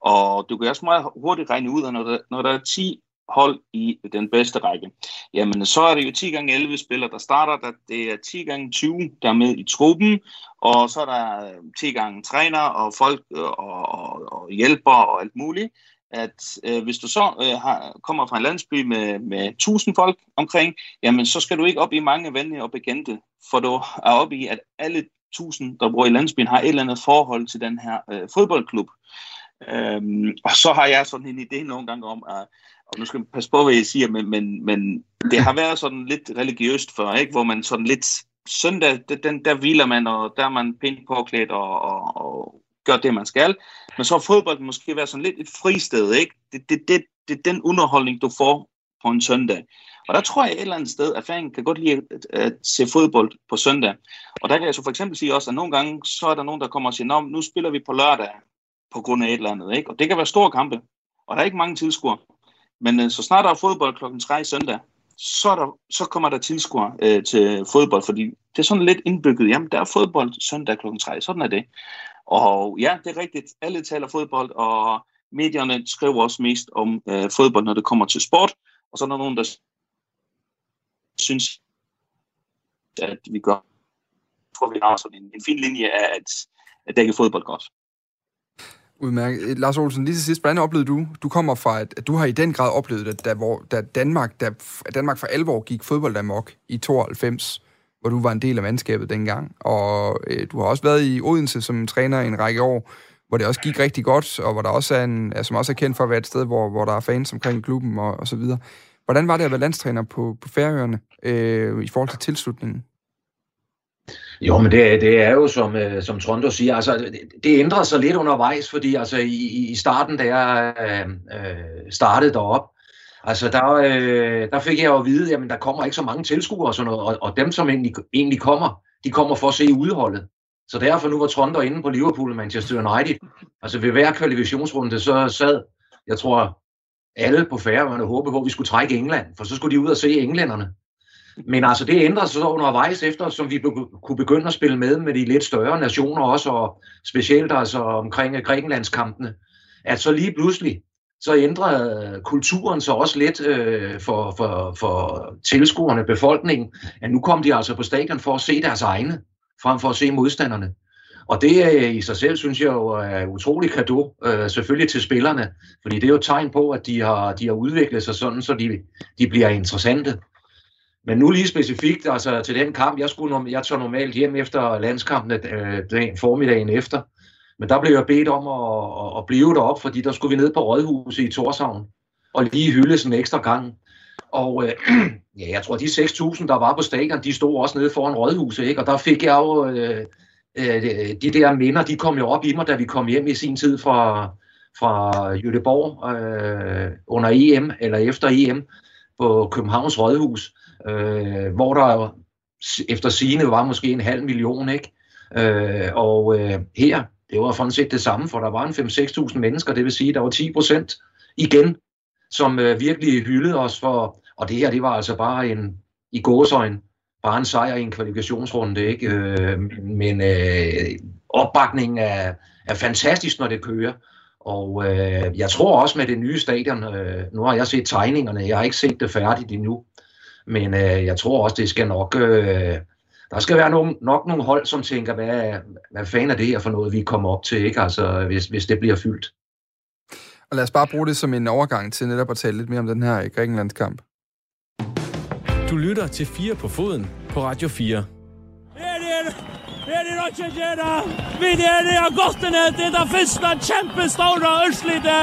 Og du kan også meget hurtigt regne ud, at når der, når der er 10 hold i den bedste række. Jamen, så er det jo 10 gange 11 spillere, der starter. Der, det er 10 gange 20, der er med i truppen, og så er der øh, 10 gange træner og folk øh, og, og, og hjælper og alt muligt. At øh, hvis du så øh, har, kommer fra en landsby med, med 1000 folk omkring, jamen så skal du ikke op i mange venner og bekendte, for du er oppe i, at alle 1000, der bor i landsbyen, har et eller andet forhold til den her øh, fodboldklub. Øhm, og så har jeg sådan en idé nogle gange om, at og nu skal man passe på, hvad jeg siger, men, men, men det har været sådan lidt religiøst før, ikke? hvor man sådan lidt, søndag, den, der hviler man, og der er man pænt påklædt og, og, og gør det, man skal. Men så har fodbold måske været sådan lidt et fristed, ikke? Det, det, det, det er den underholdning, du får på en søndag. Og der tror jeg et eller andet sted, at fanden kan godt lide at, at se fodbold på søndag. Og der kan jeg så for eksempel sige også, at nogle gange, så er der nogen, der kommer og siger, nu spiller vi på lørdag på grund af et eller andet. Ikke? Og det kan være store kampe, og der er ikke mange tilskuere. Men øh, så snart der er fodbold klokken 3 søndag, så, der, så kommer der tilskuere øh, til fodbold, fordi det er sådan lidt indbygget. Jamen, der er fodbold søndag klokken 3, sådan er det. Og ja, det er rigtigt. Alle taler fodbold, og medierne skriver også mest om øh, fodbold, når det kommer til sport. Og så er der nogen, der synes, at vi gør, tror vi har sådan en, en fin linje af at, at dække fodbold godt. Udmærket. Øh, Lars Olsen, lige til sidst, hvordan oplevede du, du kommer fra, at, at du har i den grad oplevet, at da, hvor, da Danmark, da, Danmark for alvor gik fodbold amok i 92, hvor du var en del af mandskabet dengang, og øh, du har også været i Odense som træner i en række år, hvor det også gik rigtig godt, og hvor der også er en, som også er kendt for at være et sted, hvor, hvor der er fans omkring klubben og, og så videre. Hvordan var det at være landstræner på, på Færøerne øh, i forhold til tilslutningen? Jo, men det, det er jo, som, øh, som Trondo siger, altså, det, det ændrer sig lidt undervejs, fordi altså, i, i starten, da jeg øh, øh, startede derop, altså, der, øh, der fik jeg jo at vide, at der kommer ikke så mange tilskuere og sådan noget, og, og dem, som egentlig, egentlig kommer, de kommer for at se udholdet. Så derfor nu var Trondo inde på Liverpool og Manchester United. Altså ved hver kvalifikationsrunde, så sad, jeg tror, alle på færøerne håbede på, at vi skulle trække England, for så skulle de ud og se englænderne. Men altså, det ændrer sig så undervejs efter, som vi kunne begynde at spille med med de lidt større nationer også, og specielt altså omkring øh, Grækenlandskampene, at så lige pludselig, så ændrede kulturen så også lidt øh, for, for, for tilskuerne, befolkningen, at nu kom de altså på stadion for at se deres egne, frem for at se modstanderne. Og det er i sig selv, synes jeg jo, er utrolig kado, øh, selvfølgelig til spillerne, fordi det er jo et tegn på, at de har, de har udviklet sig sådan, så de, de bliver interessante. Men nu lige specifikt altså til den kamp, jeg, skulle, jeg tog normalt hjem efter landskampen øh, dagen, formiddagen efter, Men der blev jeg bedt om at, at, blive derop, fordi der skulle vi ned på Rådhuset i Torshavn og lige hylde en ekstra gang. Og øh, ja, jeg tror, de 6.000, der var på stadion, de stod også nede foran Rådhuset, ikke? og der fik jeg jo øh, øh, de der minder, de kom jo op i mig, da vi kom hjem i sin tid fra, fra Jødeborg øh, under EM, eller efter EM, på Københavns Rådhus, øh, hvor der efter sigende var måske en halv million, ikke? Øh, og øh, her, det var sådan set det samme, for der var en 5-6.000 mennesker, det vil sige, der var 10 procent igen, som øh, virkelig hyldede os for, og det her, det var altså bare en, i gåsøjne, bare en sejr i en kvalifikationsrunde, ikke? Øh, men øh, opbakningen er, er fantastisk, når det kører. Og øh, jeg tror også med det nye stadion, øh, nu har jeg set tegningerne, jeg har ikke set det færdigt endnu, men øh, jeg tror også, det skal nok, øh, der skal være nogen, nok nogle hold, som tænker, hvad, hvad fanden er det her for noget, vi kommer op til, ikke? Altså, hvis, hvis det bliver fyldt. Og lad os bare bruge det som en overgang til netop at tale lidt mere om den her Grækenlandskamp. Du lytter til 4 på foden på Radio 4. Her er ikke gjerne. Vi er det første kjempestore Ørslide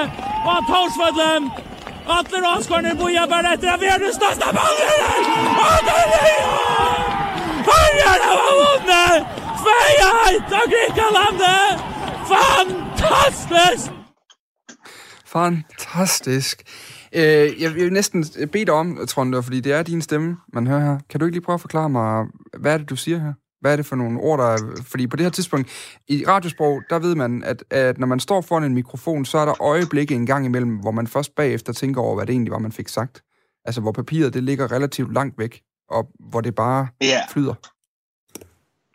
og Torsvødlen. Atle Raskården er boja bare etter at vi er det største ballet. Halleluja! Fargerne var vunnet! Tveiheit av Grikalandet! Fantastisk! Fantastisk. Øh, jeg vil næsten bede dig om, Trond, fordi det er din stemme, man hører her. Kan du ikke lige prøve at forklare mig, hvad er det, du siger her? Hvad er det for nogle ord, der er... Fordi på det her tidspunkt, i radiosprog, der ved man, at, at når man står foran en mikrofon, så er der øjeblikke en gang imellem, hvor man først bagefter tænker over, hvad det egentlig var, man fik sagt. Altså, hvor papiret, det ligger relativt langt væk, og hvor det bare Ja. flyder.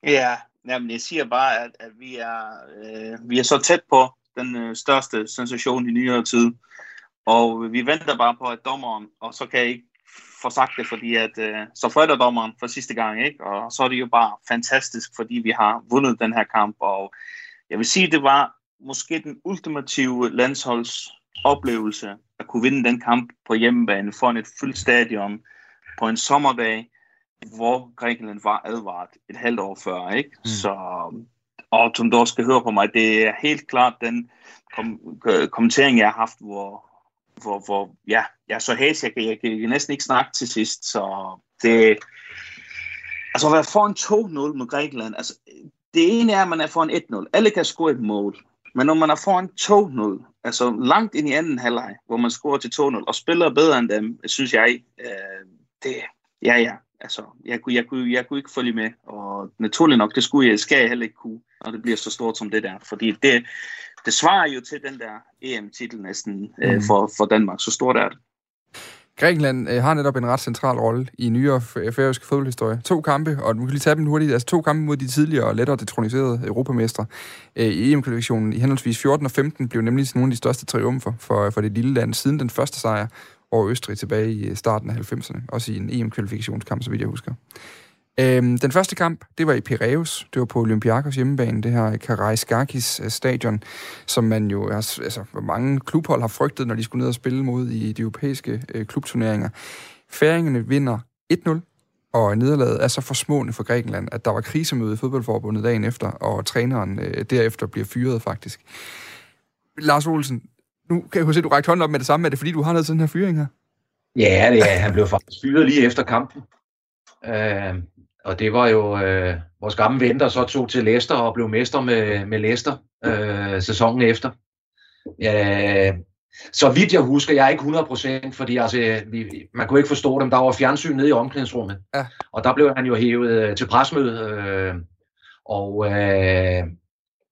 Ja, jamen jeg siger bare, at, at vi, er, øh, vi er så tæt på den øh, største sensation i nyere tid. Og vi venter bare på, at dommeren, og så kan jeg ikke få sagt det, fordi at, øh, så fløjter dommeren for sidste gang, ikke? Og så er det jo bare fantastisk, fordi vi har vundet den her kamp, og jeg vil sige, det var måske den ultimative landsholdsoplevelse at kunne vinde den kamp på hjemmebane foran et fyldt stadion på en sommerdag, hvor Grækenland var advaret et halvt år før, ikke? Mm. Så, og som du også skal høre på mig, det er helt klart den kom, øh, kommentering, jeg har haft, hvor, hvor, hvor ja, jeg er så hæs, jeg kan, jeg kan næsten ikke snakke til sidst, så det, altså at være foran 2-0 mod Grækenland, altså det ene er, at man er foran 1-0, alle kan score et mål, men når man er foran 2-0, altså langt ind i anden halvleg, hvor man scorer til 2-0, og spiller bedre end dem, synes jeg, øh, det, ja ja, altså, jeg kunne, jeg, kunne, jeg kunne ikke følge med, og naturligt nok, det skulle jeg, skal jeg heller ikke kunne, når det bliver så stort som det der, fordi det, det svarer jo til den der EM-titel næsten øh, for, for Danmark, så stort er det. Grækenland øh, har netop en ret central rolle i nyere f- færøske fodboldhistorie. To kampe, og du kan lige tage dem hurtigt, altså to kampe mod de tidligere og lettere detroniserede europamestre øh, i EM-kvalifikationen i henholdsvis 14 og 15 blev nemlig nogle af de største triumfer for, for det lille land siden den første sejr over Østrig tilbage i starten af 90'erne, også i en EM-kvalifikationskamp, så vidt jeg husker. Øhm, den første kamp, det var i Piraeus. Det var på Olympiakos hjemmebane, det her Karaiskakis øh, stadion, som man jo, altså, hvor mange klubhold har frygtet, når de skulle ned og spille mod i de europæiske øh, klubturneringer. Færingerne vinder 1-0, og nederlaget er så forsmående for Grækenland, at der var krisemøde i fodboldforbundet dagen efter, og træneren øh, derefter bliver fyret faktisk. Lars Olsen, nu kan jeg jo se, at du rækker hånden op med det samme. Er det fordi, du har noget til den her fyring her? Ja, det er, han blev faktisk fyret lige efter kampen. Øh, og det var jo øh, vores gamle ven, der så tog til Leicester og blev mester med, med Leicester øh, sæsonen efter. Ja, så vidt jeg husker, jeg er ikke 100%, fordi altså, vi, man kunne ikke forstå dem. Der var fjernsyn nede i omklædningsrummet. Ja. Og der blev han jo hævet øh, til presmøde. Øh, og øh,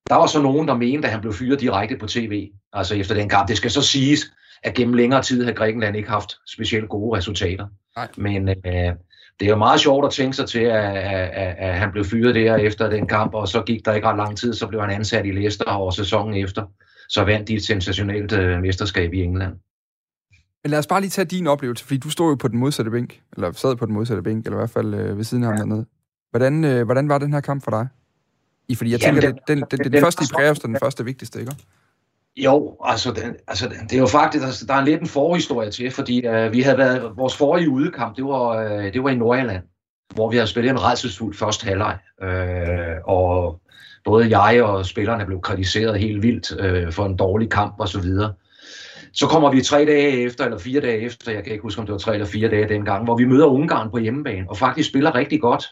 der var så nogen, der mente, at han blev fyret direkte på tv. Altså efter den kamp. Det skal så siges, at gennem længere tid har Grækenland ikke haft specielt gode resultater. Nej. Men øh, det er jo meget sjovt at tænke sig til, at, at, at, han blev fyret der efter den kamp, og så gik der ikke ret lang tid, så blev han ansat i Leicester, og sæsonen efter, så vandt de et sensationelt øh, mesterskab i England. Men lad os bare lige tage din oplevelse, fordi du stod jo på den modsatte bænk, eller sad på den modsatte bænk, eller i hvert fald øh, ved siden af ham dernede. Hvordan, øh, hvordan var den her kamp for dig? I, fordi jeg Jamen, tænker, den- den, den, den, den, den- første i den- Præus, den første vigtigste, ikke? Jo, altså, den, altså det er jo faktisk, altså, der er lidt en forhistorie til, fordi øh, vi havde været, vores forrige udekamp, det var, øh, det var i Nordjylland. hvor vi havde spillet en redselsfuld første halvleg. Øh, og både jeg og spillerne blev kritiseret helt vildt øh, for en dårlig kamp og så videre. Så kommer vi tre dage efter, eller fire dage efter, jeg kan ikke huske, om det var tre eller fire dage dengang, hvor vi møder Ungarn på hjemmebane, og faktisk spiller rigtig godt.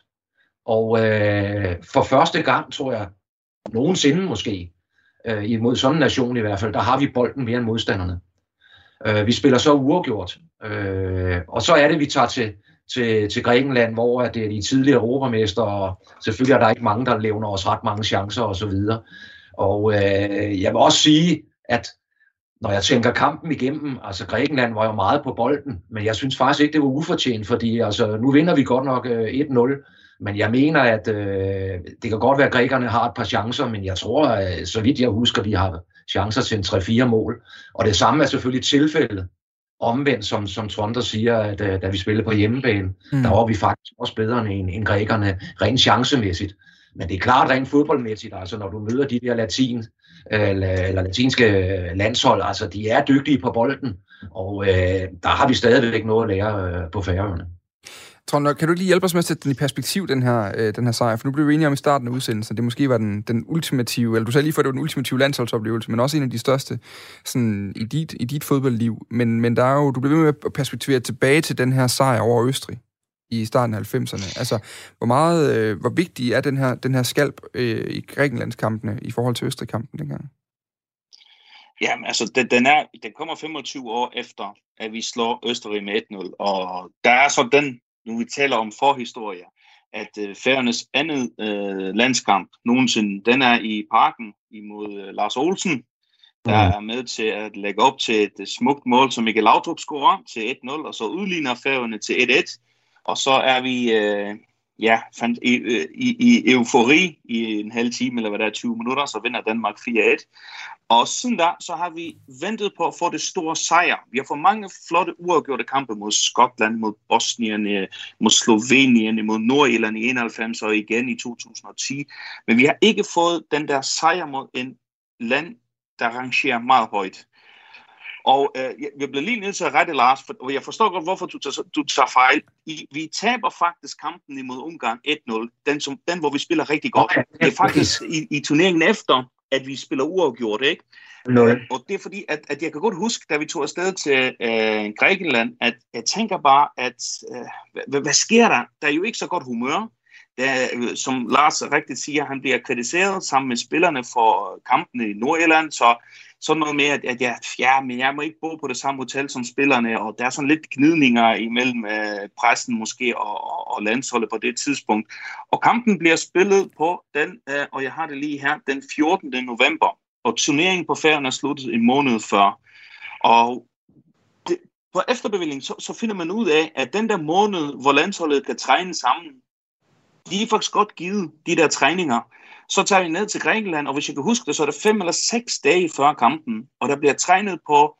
Og øh, for første gang, tror jeg, nogensinde måske, øh, imod sådan en nation i hvert fald, der har vi bolden mere end modstanderne. Øh, vi spiller så uafgjort, øh, og så er det, vi tager til, til, til Grækenland, hvor det er de tidligere europamester, og selvfølgelig er der ikke mange, der levner os ret mange chancer osv. Og, så videre. og øh, jeg vil også sige, at når jeg tænker kampen igennem, altså Grækenland var jo meget på bolden, men jeg synes faktisk ikke, det var ufortjent, fordi altså, nu vinder vi godt nok øh, 1-0, men jeg mener, at øh, det kan godt være, at grækerne har et par chancer, men jeg tror, øh, så vidt jeg husker, de har chancer til en 3-4 mål. Og det samme er selvfølgelig tilfældet omvendt, som, som Tronder siger, at uh, da vi spillede på hjemmebane, mm. der var vi faktisk også bedre end, end grækerne, rent chancemæssigt. Men det er klart rent fodboldmæssigt, altså når du møder de der latin, øh, eller latinske landshold, altså de er dygtige på bolden, og øh, der har vi stadigvæk noget at lære øh, på færøerne. Trond, kan du lige hjælpe os med at sætte den i perspektiv, den her, øh, den her sejr? For nu blev vi enige om i starten af udsendelsen, at det måske var den, den ultimative, eller du sagde lige for, at det var den ultimative landsholdsoplevelse, men også en af de største sådan, i, dit, i dit fodboldliv. Men, men der er jo, du blev ved med at perspektivere tilbage til den her sejr over Østrig i starten af 90'erne. Altså, hvor meget, øh, hvor vigtig er den her, den her skalp øh, i Grækenlandskampene i forhold til Østrig-kampen dengang? Jamen, altså, den, den, er, den kommer 25 år efter, at vi slår Østrig med 1-0, og der er så den nu vi taler om forhistorie, at øh, Færøernes andet øh, landskamp nogensinde, den er i parken imod øh, Lars Olsen, der mm. er med til at lægge op til et øh, smukt mål, som Michael Laudrup scorer til 1-0, og så udligner Færøerne til 1-1. Og så er vi øh, ja, fandt, i, øh, i, i eufori i en halv time, eller hvad der er, 20 minutter, så vinder Danmark 4-1. Og siden da, så har vi ventet på at få det store sejr. Vi har fået mange flotte uafgjorte kampe mod Skotland, mod Bosnien, mod Slovenien, mod Nordirland i 91 og igen i 2010. Men vi har ikke fået den der sejr mod en land, der rangerer meget højt. Og øh, jeg bliver lige nødt til at rette Lars, for jeg forstår godt, hvorfor du tager, du tager fejl. I, vi taber faktisk kampen imod Ungarn 1-0, den, som, den hvor vi spiller rigtig godt. Det er faktisk i, i turneringen efter, at vi spiller uafgjort, ikke? Nej. Og det er fordi, at, at jeg kan godt huske, da vi tog afsted til øh, Grækenland, at jeg tænker bare, at øh, hvad, hvad sker der? Der er jo ikke så godt humør. Der, som Lars rigtigt siger, han bliver kritiseret sammen med spillerne for kampene i Nordirland, så sådan noget med, at, at jeg, ja, men jeg må ikke bo på det samme hotel som spillerne, og der er sådan lidt gnidninger imellem øh, pressen måske og, og, og landsholdet på det tidspunkt. Og kampen bliver spillet på den, øh, og jeg har det lige her, den 14. november, og turneringen på færgen er sluttet en måned før. Og det, på efterbevilling, så, så finder man ud af, at den der måned, hvor landsholdet kan træne sammen, de er faktisk godt givet, de der træninger. Så tager vi ned til Grækenland, og hvis jeg kan huske det, så er det fem eller seks dage før kampen, og der bliver trænet på,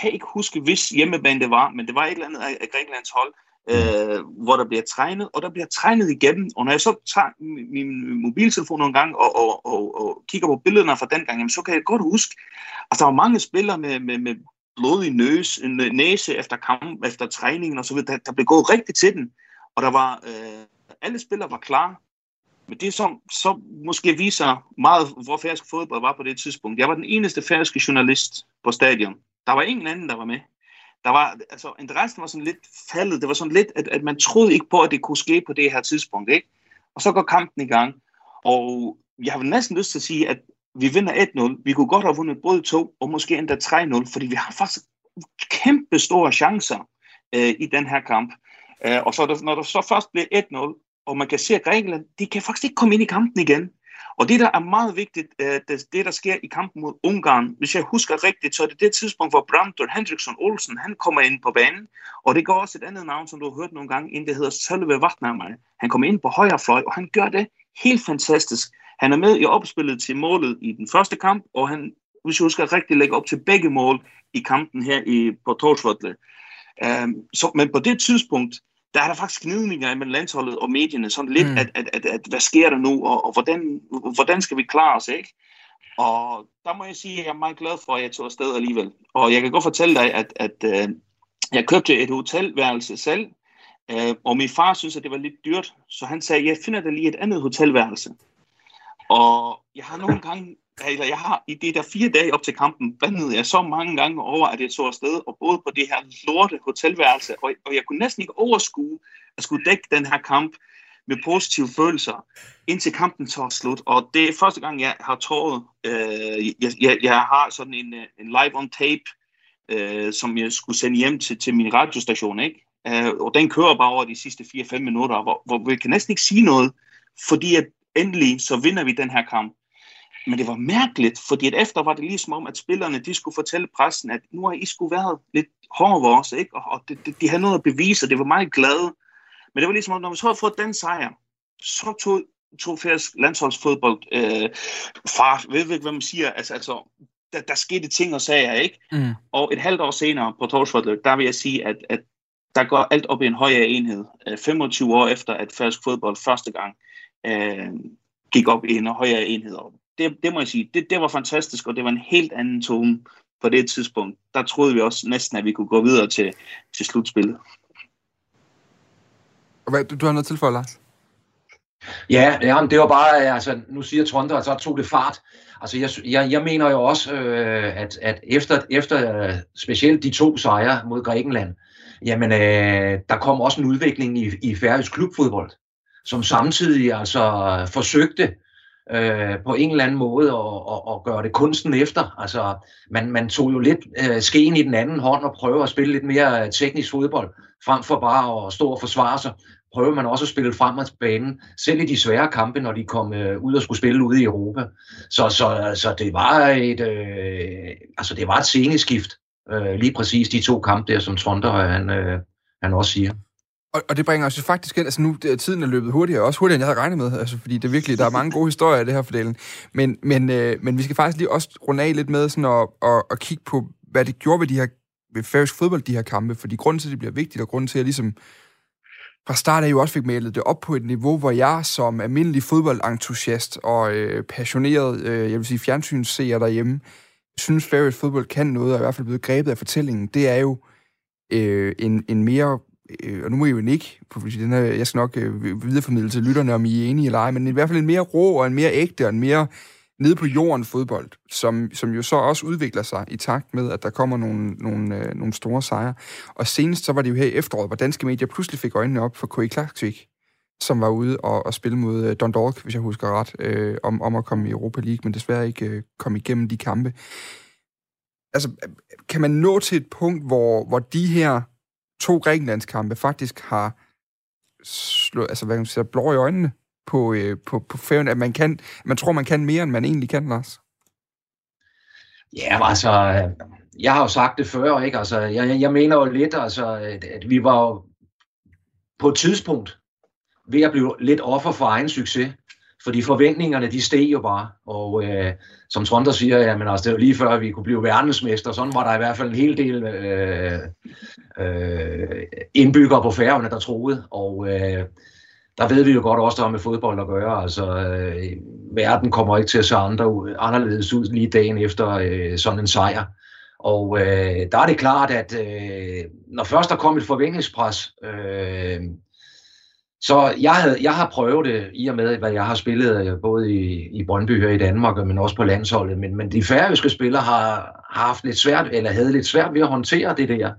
kan ikke huske, hvis hjemmebane det var, men det var et eller andet af Grækenlands hold, øh, hvor der bliver trænet, og der bliver trænet igennem. Og når jeg så tager min mobiltelefon nogle gange og, og, og, og kigger på billederne fra den gang, jamen, så kan jeg godt huske, at der var mange spillere med, med, med blod i nøs, næse efter kamp, efter træningen og så der, der blev gået rigtigt til den. Og der var, øh, alle spillere var klar. Men det som så måske viser meget, hvor færøsk fodbold var på det tidspunkt. Jeg var den eneste færøske journalist på stadion. Der var ingen anden, der var med. Der var, altså, interessen var sådan lidt faldet. Det var sådan lidt, at, at man troede ikke på, at det kunne ske på det her tidspunkt. Ikke? Og så går kampen i gang. Og jeg har næsten lyst til at sige, at vi vinder 1-0. Vi kunne godt have vundet både 2 og måske endda 3-0, fordi vi har faktisk kæmpe store chancer øh, i den her kamp. Øh, og så når der så først bliver 1-0, og man kan se, at Grækenland, de kan faktisk ikke komme ind i kampen igen. Og det, der er meget vigtigt, øh, det, det der sker i kampen mod Ungarn, hvis jeg husker rigtigt, så er det det tidspunkt, hvor Bramtor Hendriksson Olsen, han kommer ind på banen, og det går også et andet navn, som du har hørt nogle gange, inden det hedder Sølve Vatnamaj. Han kommer ind på højre fløj, og han gør det helt fantastisk. Han er med i opspillet til målet i den første kamp, og han, hvis jeg husker rigtigt, lægger op til begge mål i kampen her i, på Torsvotle. Um, øhm, så, men på det tidspunkt, der er der faktisk gnidninger mellem landsholdet og medierne, sådan lidt, mm. at, at, at, at hvad sker der nu, og, og hvordan, hvordan skal vi klare os, ikke? Og der må jeg sige, at jeg er meget glad for, at jeg tog afsted alligevel. Og jeg kan godt fortælle dig, at, at uh, jeg købte et hotelværelse selv, Øh, og min far synes, at det var lidt dyrt, så han sagde, jeg finder da lige et andet hotelværelse. Og jeg har nogle gange, eller jeg har i det der fire dage op til kampen, bandede jeg så mange gange over, at jeg så afsted og boede på det her lorte hotelværelse, og, og jeg kunne næsten ikke overskue at skulle dække den her kamp med positive følelser, indtil kampen tager slut. Og det er første gang, jeg har tåret. Øh, jeg, jeg, jeg har sådan en, øh, en live on tape, øh, som jeg skulle sende hjem til, til min radiostation, ikke? Øh, og den kører bare over de sidste 4-5 minutter, hvor, hvor vi kan næsten ikke sige noget, fordi at endelig så vinder vi den her kamp. Men det var mærkeligt, fordi at efter var det ligesom om, at spillerne de skulle fortælle pressen, at nu har I skulle været lidt hårde ved os, ikke? og, og de, de, de havde noget at bevise, og det var meget glade. Men det var ligesom om, når vi så havde fået den sejr, så tog, tog færdes landsholdsfodbold øh, fart. Ved ikke, hvad man siger? Altså, altså der, der skete ting og sager, ikke? Mm. Og et halvt år senere på Torsfordløb, der vil jeg sige, at, at der går alt op i en højere enhed. 25 øh, år efter, at færøsk fodbold første gang øh, gik op i en højere enhed. Det, det må jeg sige, det, det var fantastisk, og det var en helt anden tone på det tidspunkt. Der troede vi også næsten, at vi kunne gå videre til, til slutspillet. Hvad, du, du har noget tilføje, Lars? Ja, ja det var bare, altså, nu siger Trondheim, at så tog det fart. Altså, jeg, jeg, jeg mener jo også, øh, at, at efter, efter øh, specielt de to sejre mod Grækenland, jamen, øh, der kom også en udvikling i, i færøsk klubfodbold, som samtidig altså forsøgte øh, på en eller anden måde og, og, og gøre det kunsten efter. Altså, man, man tog jo lidt øh, skeen i den anden hånd og prøve at spille lidt mere øh, teknisk fodbold, frem for bare at stå og forsvare sig prøver man også at spille frem og banen, selv i de svære kampe, når de kom øh, ud og skulle spille ude i Europa. Så, så, så det var et, øh, altså det var et sceneskift, øh, lige præcis de to kampe der, som Tronder han, øh, han også siger. Og, og det bringer os jo faktisk ind, altså nu det, tiden er løbet hurtigere, også hurtigere, end jeg havde regnet med, altså fordi det virkelig, der er mange gode historier i det her fordelen. Men, men, øh, men vi skal faktisk lige også runde af lidt med sådan at, at, at kigge på, hvad det gjorde ved de her ved færøsk fodbold, de her kampe, fordi grunden til, at det bliver vigtigt, og grunden til, at jeg ligesom fra start af jo også fik malet det op på et niveau, hvor jeg som almindelig fodboldentusiast og øh, passioneret, øh, jeg vil sige fjernsynsseer derhjemme, synes færøsk fodbold kan noget, og i hvert fald blevet grebet af fortællingen, det er jo øh, en, en mere, øh, og nu må I jo ikke, fordi den her, jeg skal nok øh, videreformidle til lytterne, om I er enige eller ej, men i hvert fald en mere rå og en mere ægte og en mere nede på jorden fodbold, som, som jo så også udvikler sig i takt med, at der kommer nogle, nogle, øh, nogle store sejre. Og senest så var det jo her i efteråret, hvor danske medier pludselig fik øjnene op for K.I. Klaksvik, som var ude og, og spille mod øh, Dundalk, hvis jeg husker ret, øh, om, om at komme i Europa League, men desværre ikke øh, komme igennem de kampe. Altså, øh, kan man nå til et punkt, hvor, hvor de her to Grækenlandskampe faktisk har slået, altså hvad kan man sige, blå i øjnene på, øh, på, på færgen, at man, kan, man tror, man kan mere, end man egentlig kan, Lars? Ja, altså, jeg har jo sagt det før, ikke? Altså, jeg, jeg mener jo lidt, altså, at, at vi var jo på et tidspunkt ved at blive lidt offer for egen succes. Fordi forventningerne, de steg jo bare. Og øh, som Tronder siger, jamen, altså, det var lige før, vi kunne blive verdensmester. Sådan var der i hvert fald en hel del øh, øh, indbyggere på færgerne, der troede. Og øh, der ved vi jo godt også, der har med fodbold at gøre. Altså, øh, verden kommer ikke til at se andre ud, anderledes ud lige dagen efter øh, sådan en sejr. Og øh, der er det klart, at øh, når først der kom et forventningspres, øh, så jeg, havde, jeg har prøvet det i og med, hvad jeg har spillet øh, både i, i Brøndby her i Danmark, men også på landsholdet. Men, men de færøske spillere har, har haft lidt svært, eller havde lidt svært ved at håndtere det der.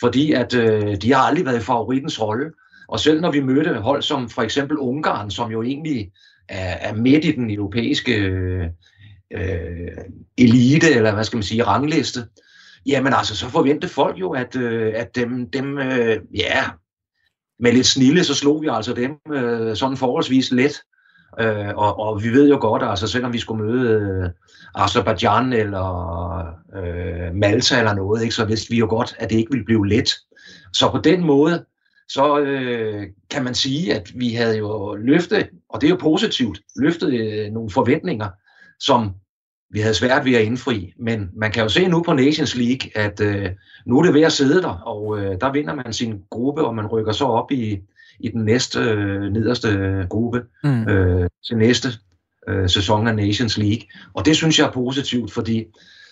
Fordi at øh, de har aldrig været i favoritens rolle. Og selv når vi mødte hold som for eksempel Ungarn, som jo egentlig er, er midt i den europæiske øh, øh elite, eller hvad skal man sige, rangliste, jamen altså, så forventede folk jo, at, øh, at dem, dem øh, ja, med lidt snille, så slog vi altså dem øh, sådan forholdsvis let. Øh, og, og vi ved jo godt, altså selvom vi skulle møde øh, Azerbaijan eller øh, Malta eller noget, ikke, så vidste vi jo godt, at det ikke ville blive let. Så på den måde, så øh, kan man sige, at vi havde jo løftet, og det er jo positivt, løftet øh, nogle forventninger, som vi havde svært ved at indfri. Men man kan jo se nu på Nations League, at øh, nu er det ved at sidde der, og øh, der vinder man sin gruppe, og man rykker så op i, i den næste øh, nederste gruppe mm. øh, til næste øh, sæson af Nations League. Og det synes jeg er positivt, fordi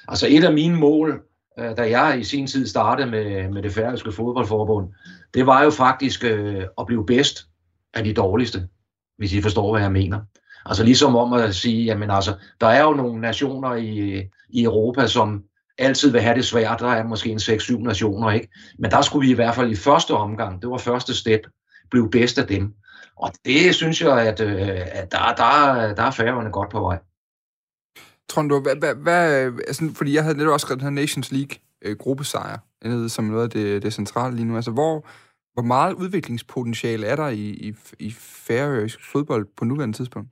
altså et af mine mål øh, da jeg i sin tid startede med, med det færøske fodboldforbund, det var jo faktisk øh, at blive bedst af de dårligste, hvis I forstår, hvad jeg mener. Altså ligesom om at sige, jamen altså, der er jo nogle nationer i, i Europa, som altid vil have det svært. Der er måske en 6-7 nationer, ikke? Men der skulle vi i hvert fald i første omgang, det var første step, blive bedst af dem. Og det synes jeg, at, øh, at der, der, der er færgerne godt på vej. Trond, hvad, hvad, hvad, altså, fordi jeg havde netop også skrevet den her Nations League øh, gruppesejr, som noget af det, det centrale lige nu. Altså, hvor, hvor meget udviklingspotentiale er der i, i, i færøsk fodbold på nuværende tidspunkt?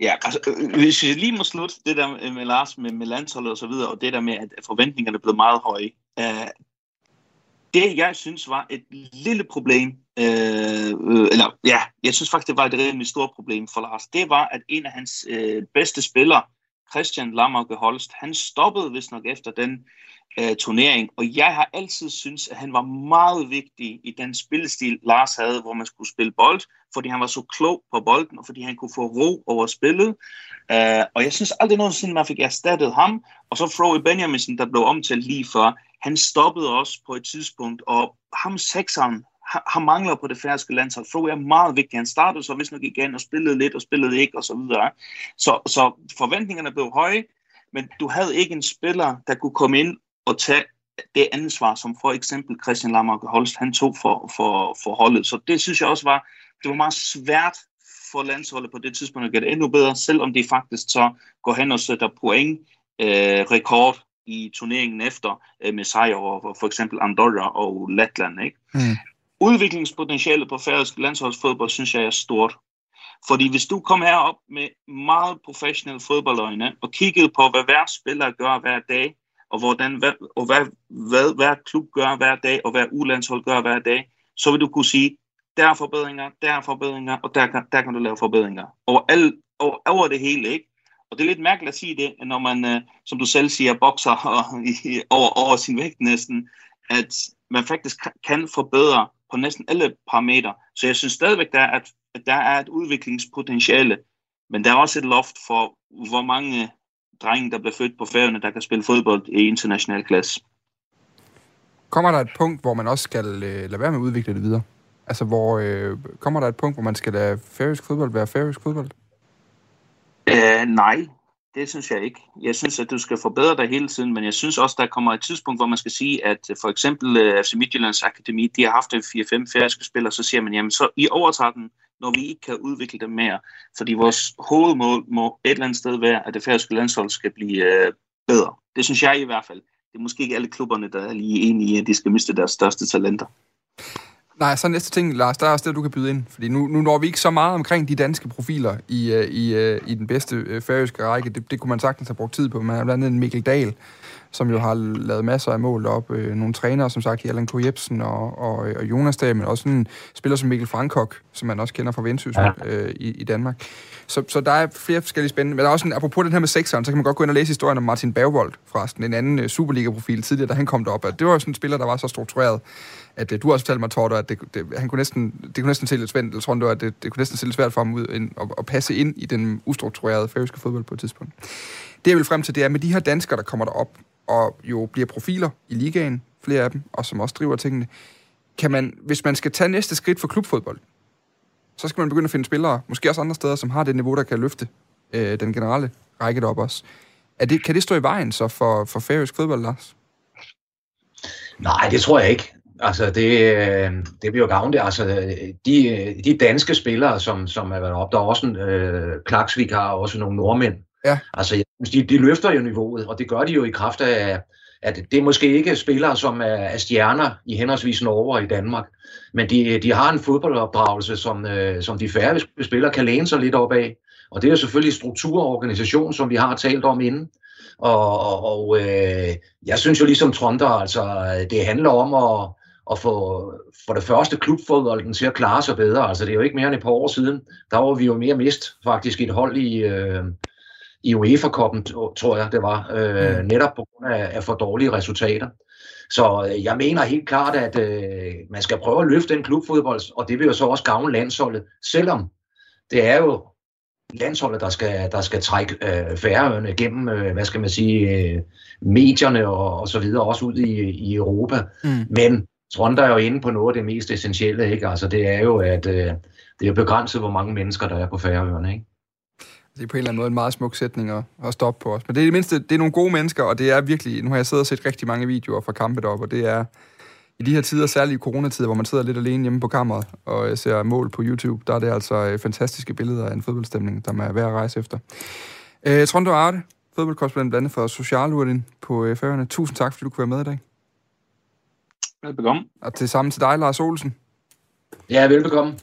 Ja, altså, øh, hvis jeg lige må slutte det der med Lars, med, med landsholdet og så videre, og det der med, at forventningerne er blevet meget høje. Uh, det, jeg synes var et lille problem, øh, øh, eller ja, jeg synes faktisk, det var et rimelig stort problem for Lars, det var, at en af hans øh, bedste spillere, Christian Lammerke Holst, han stoppede vist nok efter den øh, turnering, og jeg har altid synes, at han var meget vigtig i den spillestil, Lars havde, hvor man skulle spille bold, fordi han var så klog på bolden, og fordi han kunne få ro over spillet. Øh, og jeg synes aldrig nogensinde, man fik erstattet ham. Og så Froe Benjaminsen, der blev omtalt lige før, han stoppede også på et tidspunkt, og ham sekseren, han mangler på det færøske landshold. Froh er meget vigtig. Han startede så hvis nok igen og spillede lidt og spillede ikke og så videre. Så, så forventningerne blev høje, men du havde ikke en spiller, der kunne komme ind og tage det ansvar, som for eksempel Christian Lammark Holst, han tog for, for, for holdet. Så det synes jeg også var, det var meget svært for landsholdet på det tidspunkt at gøre det endnu bedre, selvom de faktisk så går hen og sætter point øh, rekord i turneringen efter øh, med sejr over for eksempel Andorra og Letland. Ikke? Mm. Udviklingspotentialet på færøsk landsholdsfodbold synes jeg er stort. Fordi hvis du kommer herop med meget professionelle fodboldøjne og kiggede på, hvad hver spiller gør hver dag, og, hvordan, hvad, og hvad, hvad hver klub gør hver dag, og hvad ulandshold gør hver dag, så vil du kunne sige, der er forbedringer, der er forbedringer, og der kan, der kan du lave forbedringer. Over, alle, over, over det hele, ikke? Og det er lidt mærkeligt at sige det, når man, øh, som du selv siger, bokser og, i, over, over sin vægt næsten, at man faktisk kan forbedre på næsten alle parametre. Så jeg synes stadigvæk, der er, at der er et udviklingspotentiale, men der er også et loft for, hvor mange drenge, der bliver født på færgerne, der kan spille fodbold i international klasse. Kommer der et punkt, hvor man også skal øh, lade være med at udvikle det videre? Altså, hvor øh, kommer der et punkt, hvor man skal lade færøsk fodbold være færøsk fodbold? Uh, nej, det synes jeg ikke. Jeg synes, at du skal forbedre dig hele tiden, men jeg synes også, der kommer et tidspunkt, hvor man skal sige, at for eksempel øh, FC Midtjyllands Akademi, de har haft 4-5 færøske spillere, så siger man, jamen så I overtager den, når vi ikke kan udvikle dem mere. Fordi vores hovedmål må et eller andet sted være, at det færøske landshold skal blive øh, bedre. Det synes jeg i hvert fald. Det er måske ikke alle klubberne, der er lige enige i, at de skal miste deres største talenter. Nej, så næste ting, Lars, der er også det, du kan byde ind. Fordi nu, nu når vi ikke så meget omkring de danske profiler i, uh, i, uh, i den bedste uh, færøske række. Det, det kunne man sagtens have brugt tid på. Man har blandt andet Mikkel Dahl, som jo har lavet masser af mål op. Nogle trænere, som sagt, Erling Thor Jebsen og, og, og Jonas Dahl, men også en spiller som Mikkel Frankok, som man også kender fra Vendsyssel ja. uh, i, i Danmark. Så, så der er flere forskellige spændende. Men der er også en, apropos den her med sekseren, så kan man godt gå ind og læse historien om Martin Bergvold, forresten, en anden Superliga-profil tidligere, da han kom derop. Det var jo sådan en spiller, der var så struktureret, at uh, du også fortalte mig, Torter, at det, det, han kunne næsten, det kunne næsten se lidt svært, eller tror du, at det, det kunne næsten se lidt svært for ham ud ind, at, at, passe ind i den ustrukturerede færøske fodbold på et tidspunkt. Det jeg vil frem til, det er med de her danskere, der kommer derop, og jo bliver profiler i ligaen, flere af dem, og som også driver tingene, kan man, hvis man skal tage næste skridt for klubfodbold, så skal man begynde at finde spillere, måske også andre steder, som har det niveau, der kan løfte øh, den generelle række derop også. Er det, kan det stå i vejen så for, for færøsk fodbold, Lars? Nej, det tror jeg ikke. Altså, det, øh, det bliver jo gavnligt. Altså, de, de danske spillere, som, som er været op, der er også en, øh, Klaksvik har også nogle nordmænd. Ja. Altså, de, de løfter jo niveauet, og det gør de jo i kraft af, at det er måske ikke spillere, som er, er stjerner i henholdsvis Norge og i Danmark, men de, de har en fodboldopdragelse, som, øh, som de færøske spillere kan læne sig lidt op af. Og det er selvfølgelig struktur og organisation, som vi har talt om inden. Og, og, og øh, jeg synes jo ligesom Tronder, altså det handler om at, at få for det første klubfodbolden til at klare sig bedre. Altså det er jo ikke mere end et par år siden, der var vi jo mere mist faktisk et hold i, øh, i UEFA-koppen, tror jeg det var, øh, mm. netop på grund af, af for dårlige resultater. Så øh, jeg mener helt klart, at øh, man skal prøve at løfte en klubfodbold, og det vil jo så også gavne landsholdet, selvom det er jo landsholdet, der skal, der skal trække øh, færøerne gennem, øh, hvad skal man sige, øh, medierne og, og så videre, også ud i, i Europa. Mm. Men Trond er jo inde på noget af det mest essentielle, ikke? Altså det er jo, at øh, det er begrænset, hvor mange mennesker, der er på færøerne, ikke? Det er på en eller anden måde en meget smuk sætning at, at stoppe på os. Men det er det mindste, det er nogle gode mennesker, og det er virkelig, nu har jeg siddet og set rigtig mange videoer fra kampe deroppe, og det er i de her tider, særligt i coronatider, hvor man sidder lidt alene hjemme på kammeret og øh, ser mål på YouTube, der er det altså øh, fantastiske billeder af en fodboldstemning, der er værd at rejse efter. Øh, Trondo Arte, fodboldkorrespondent blandt andet for Socialurdin på øh, Færøerne. Tusind tak, fordi du kunne være med i dag. Velbekomme. Og til sammen til dig, Lars Olsen. Ja, velbekomme.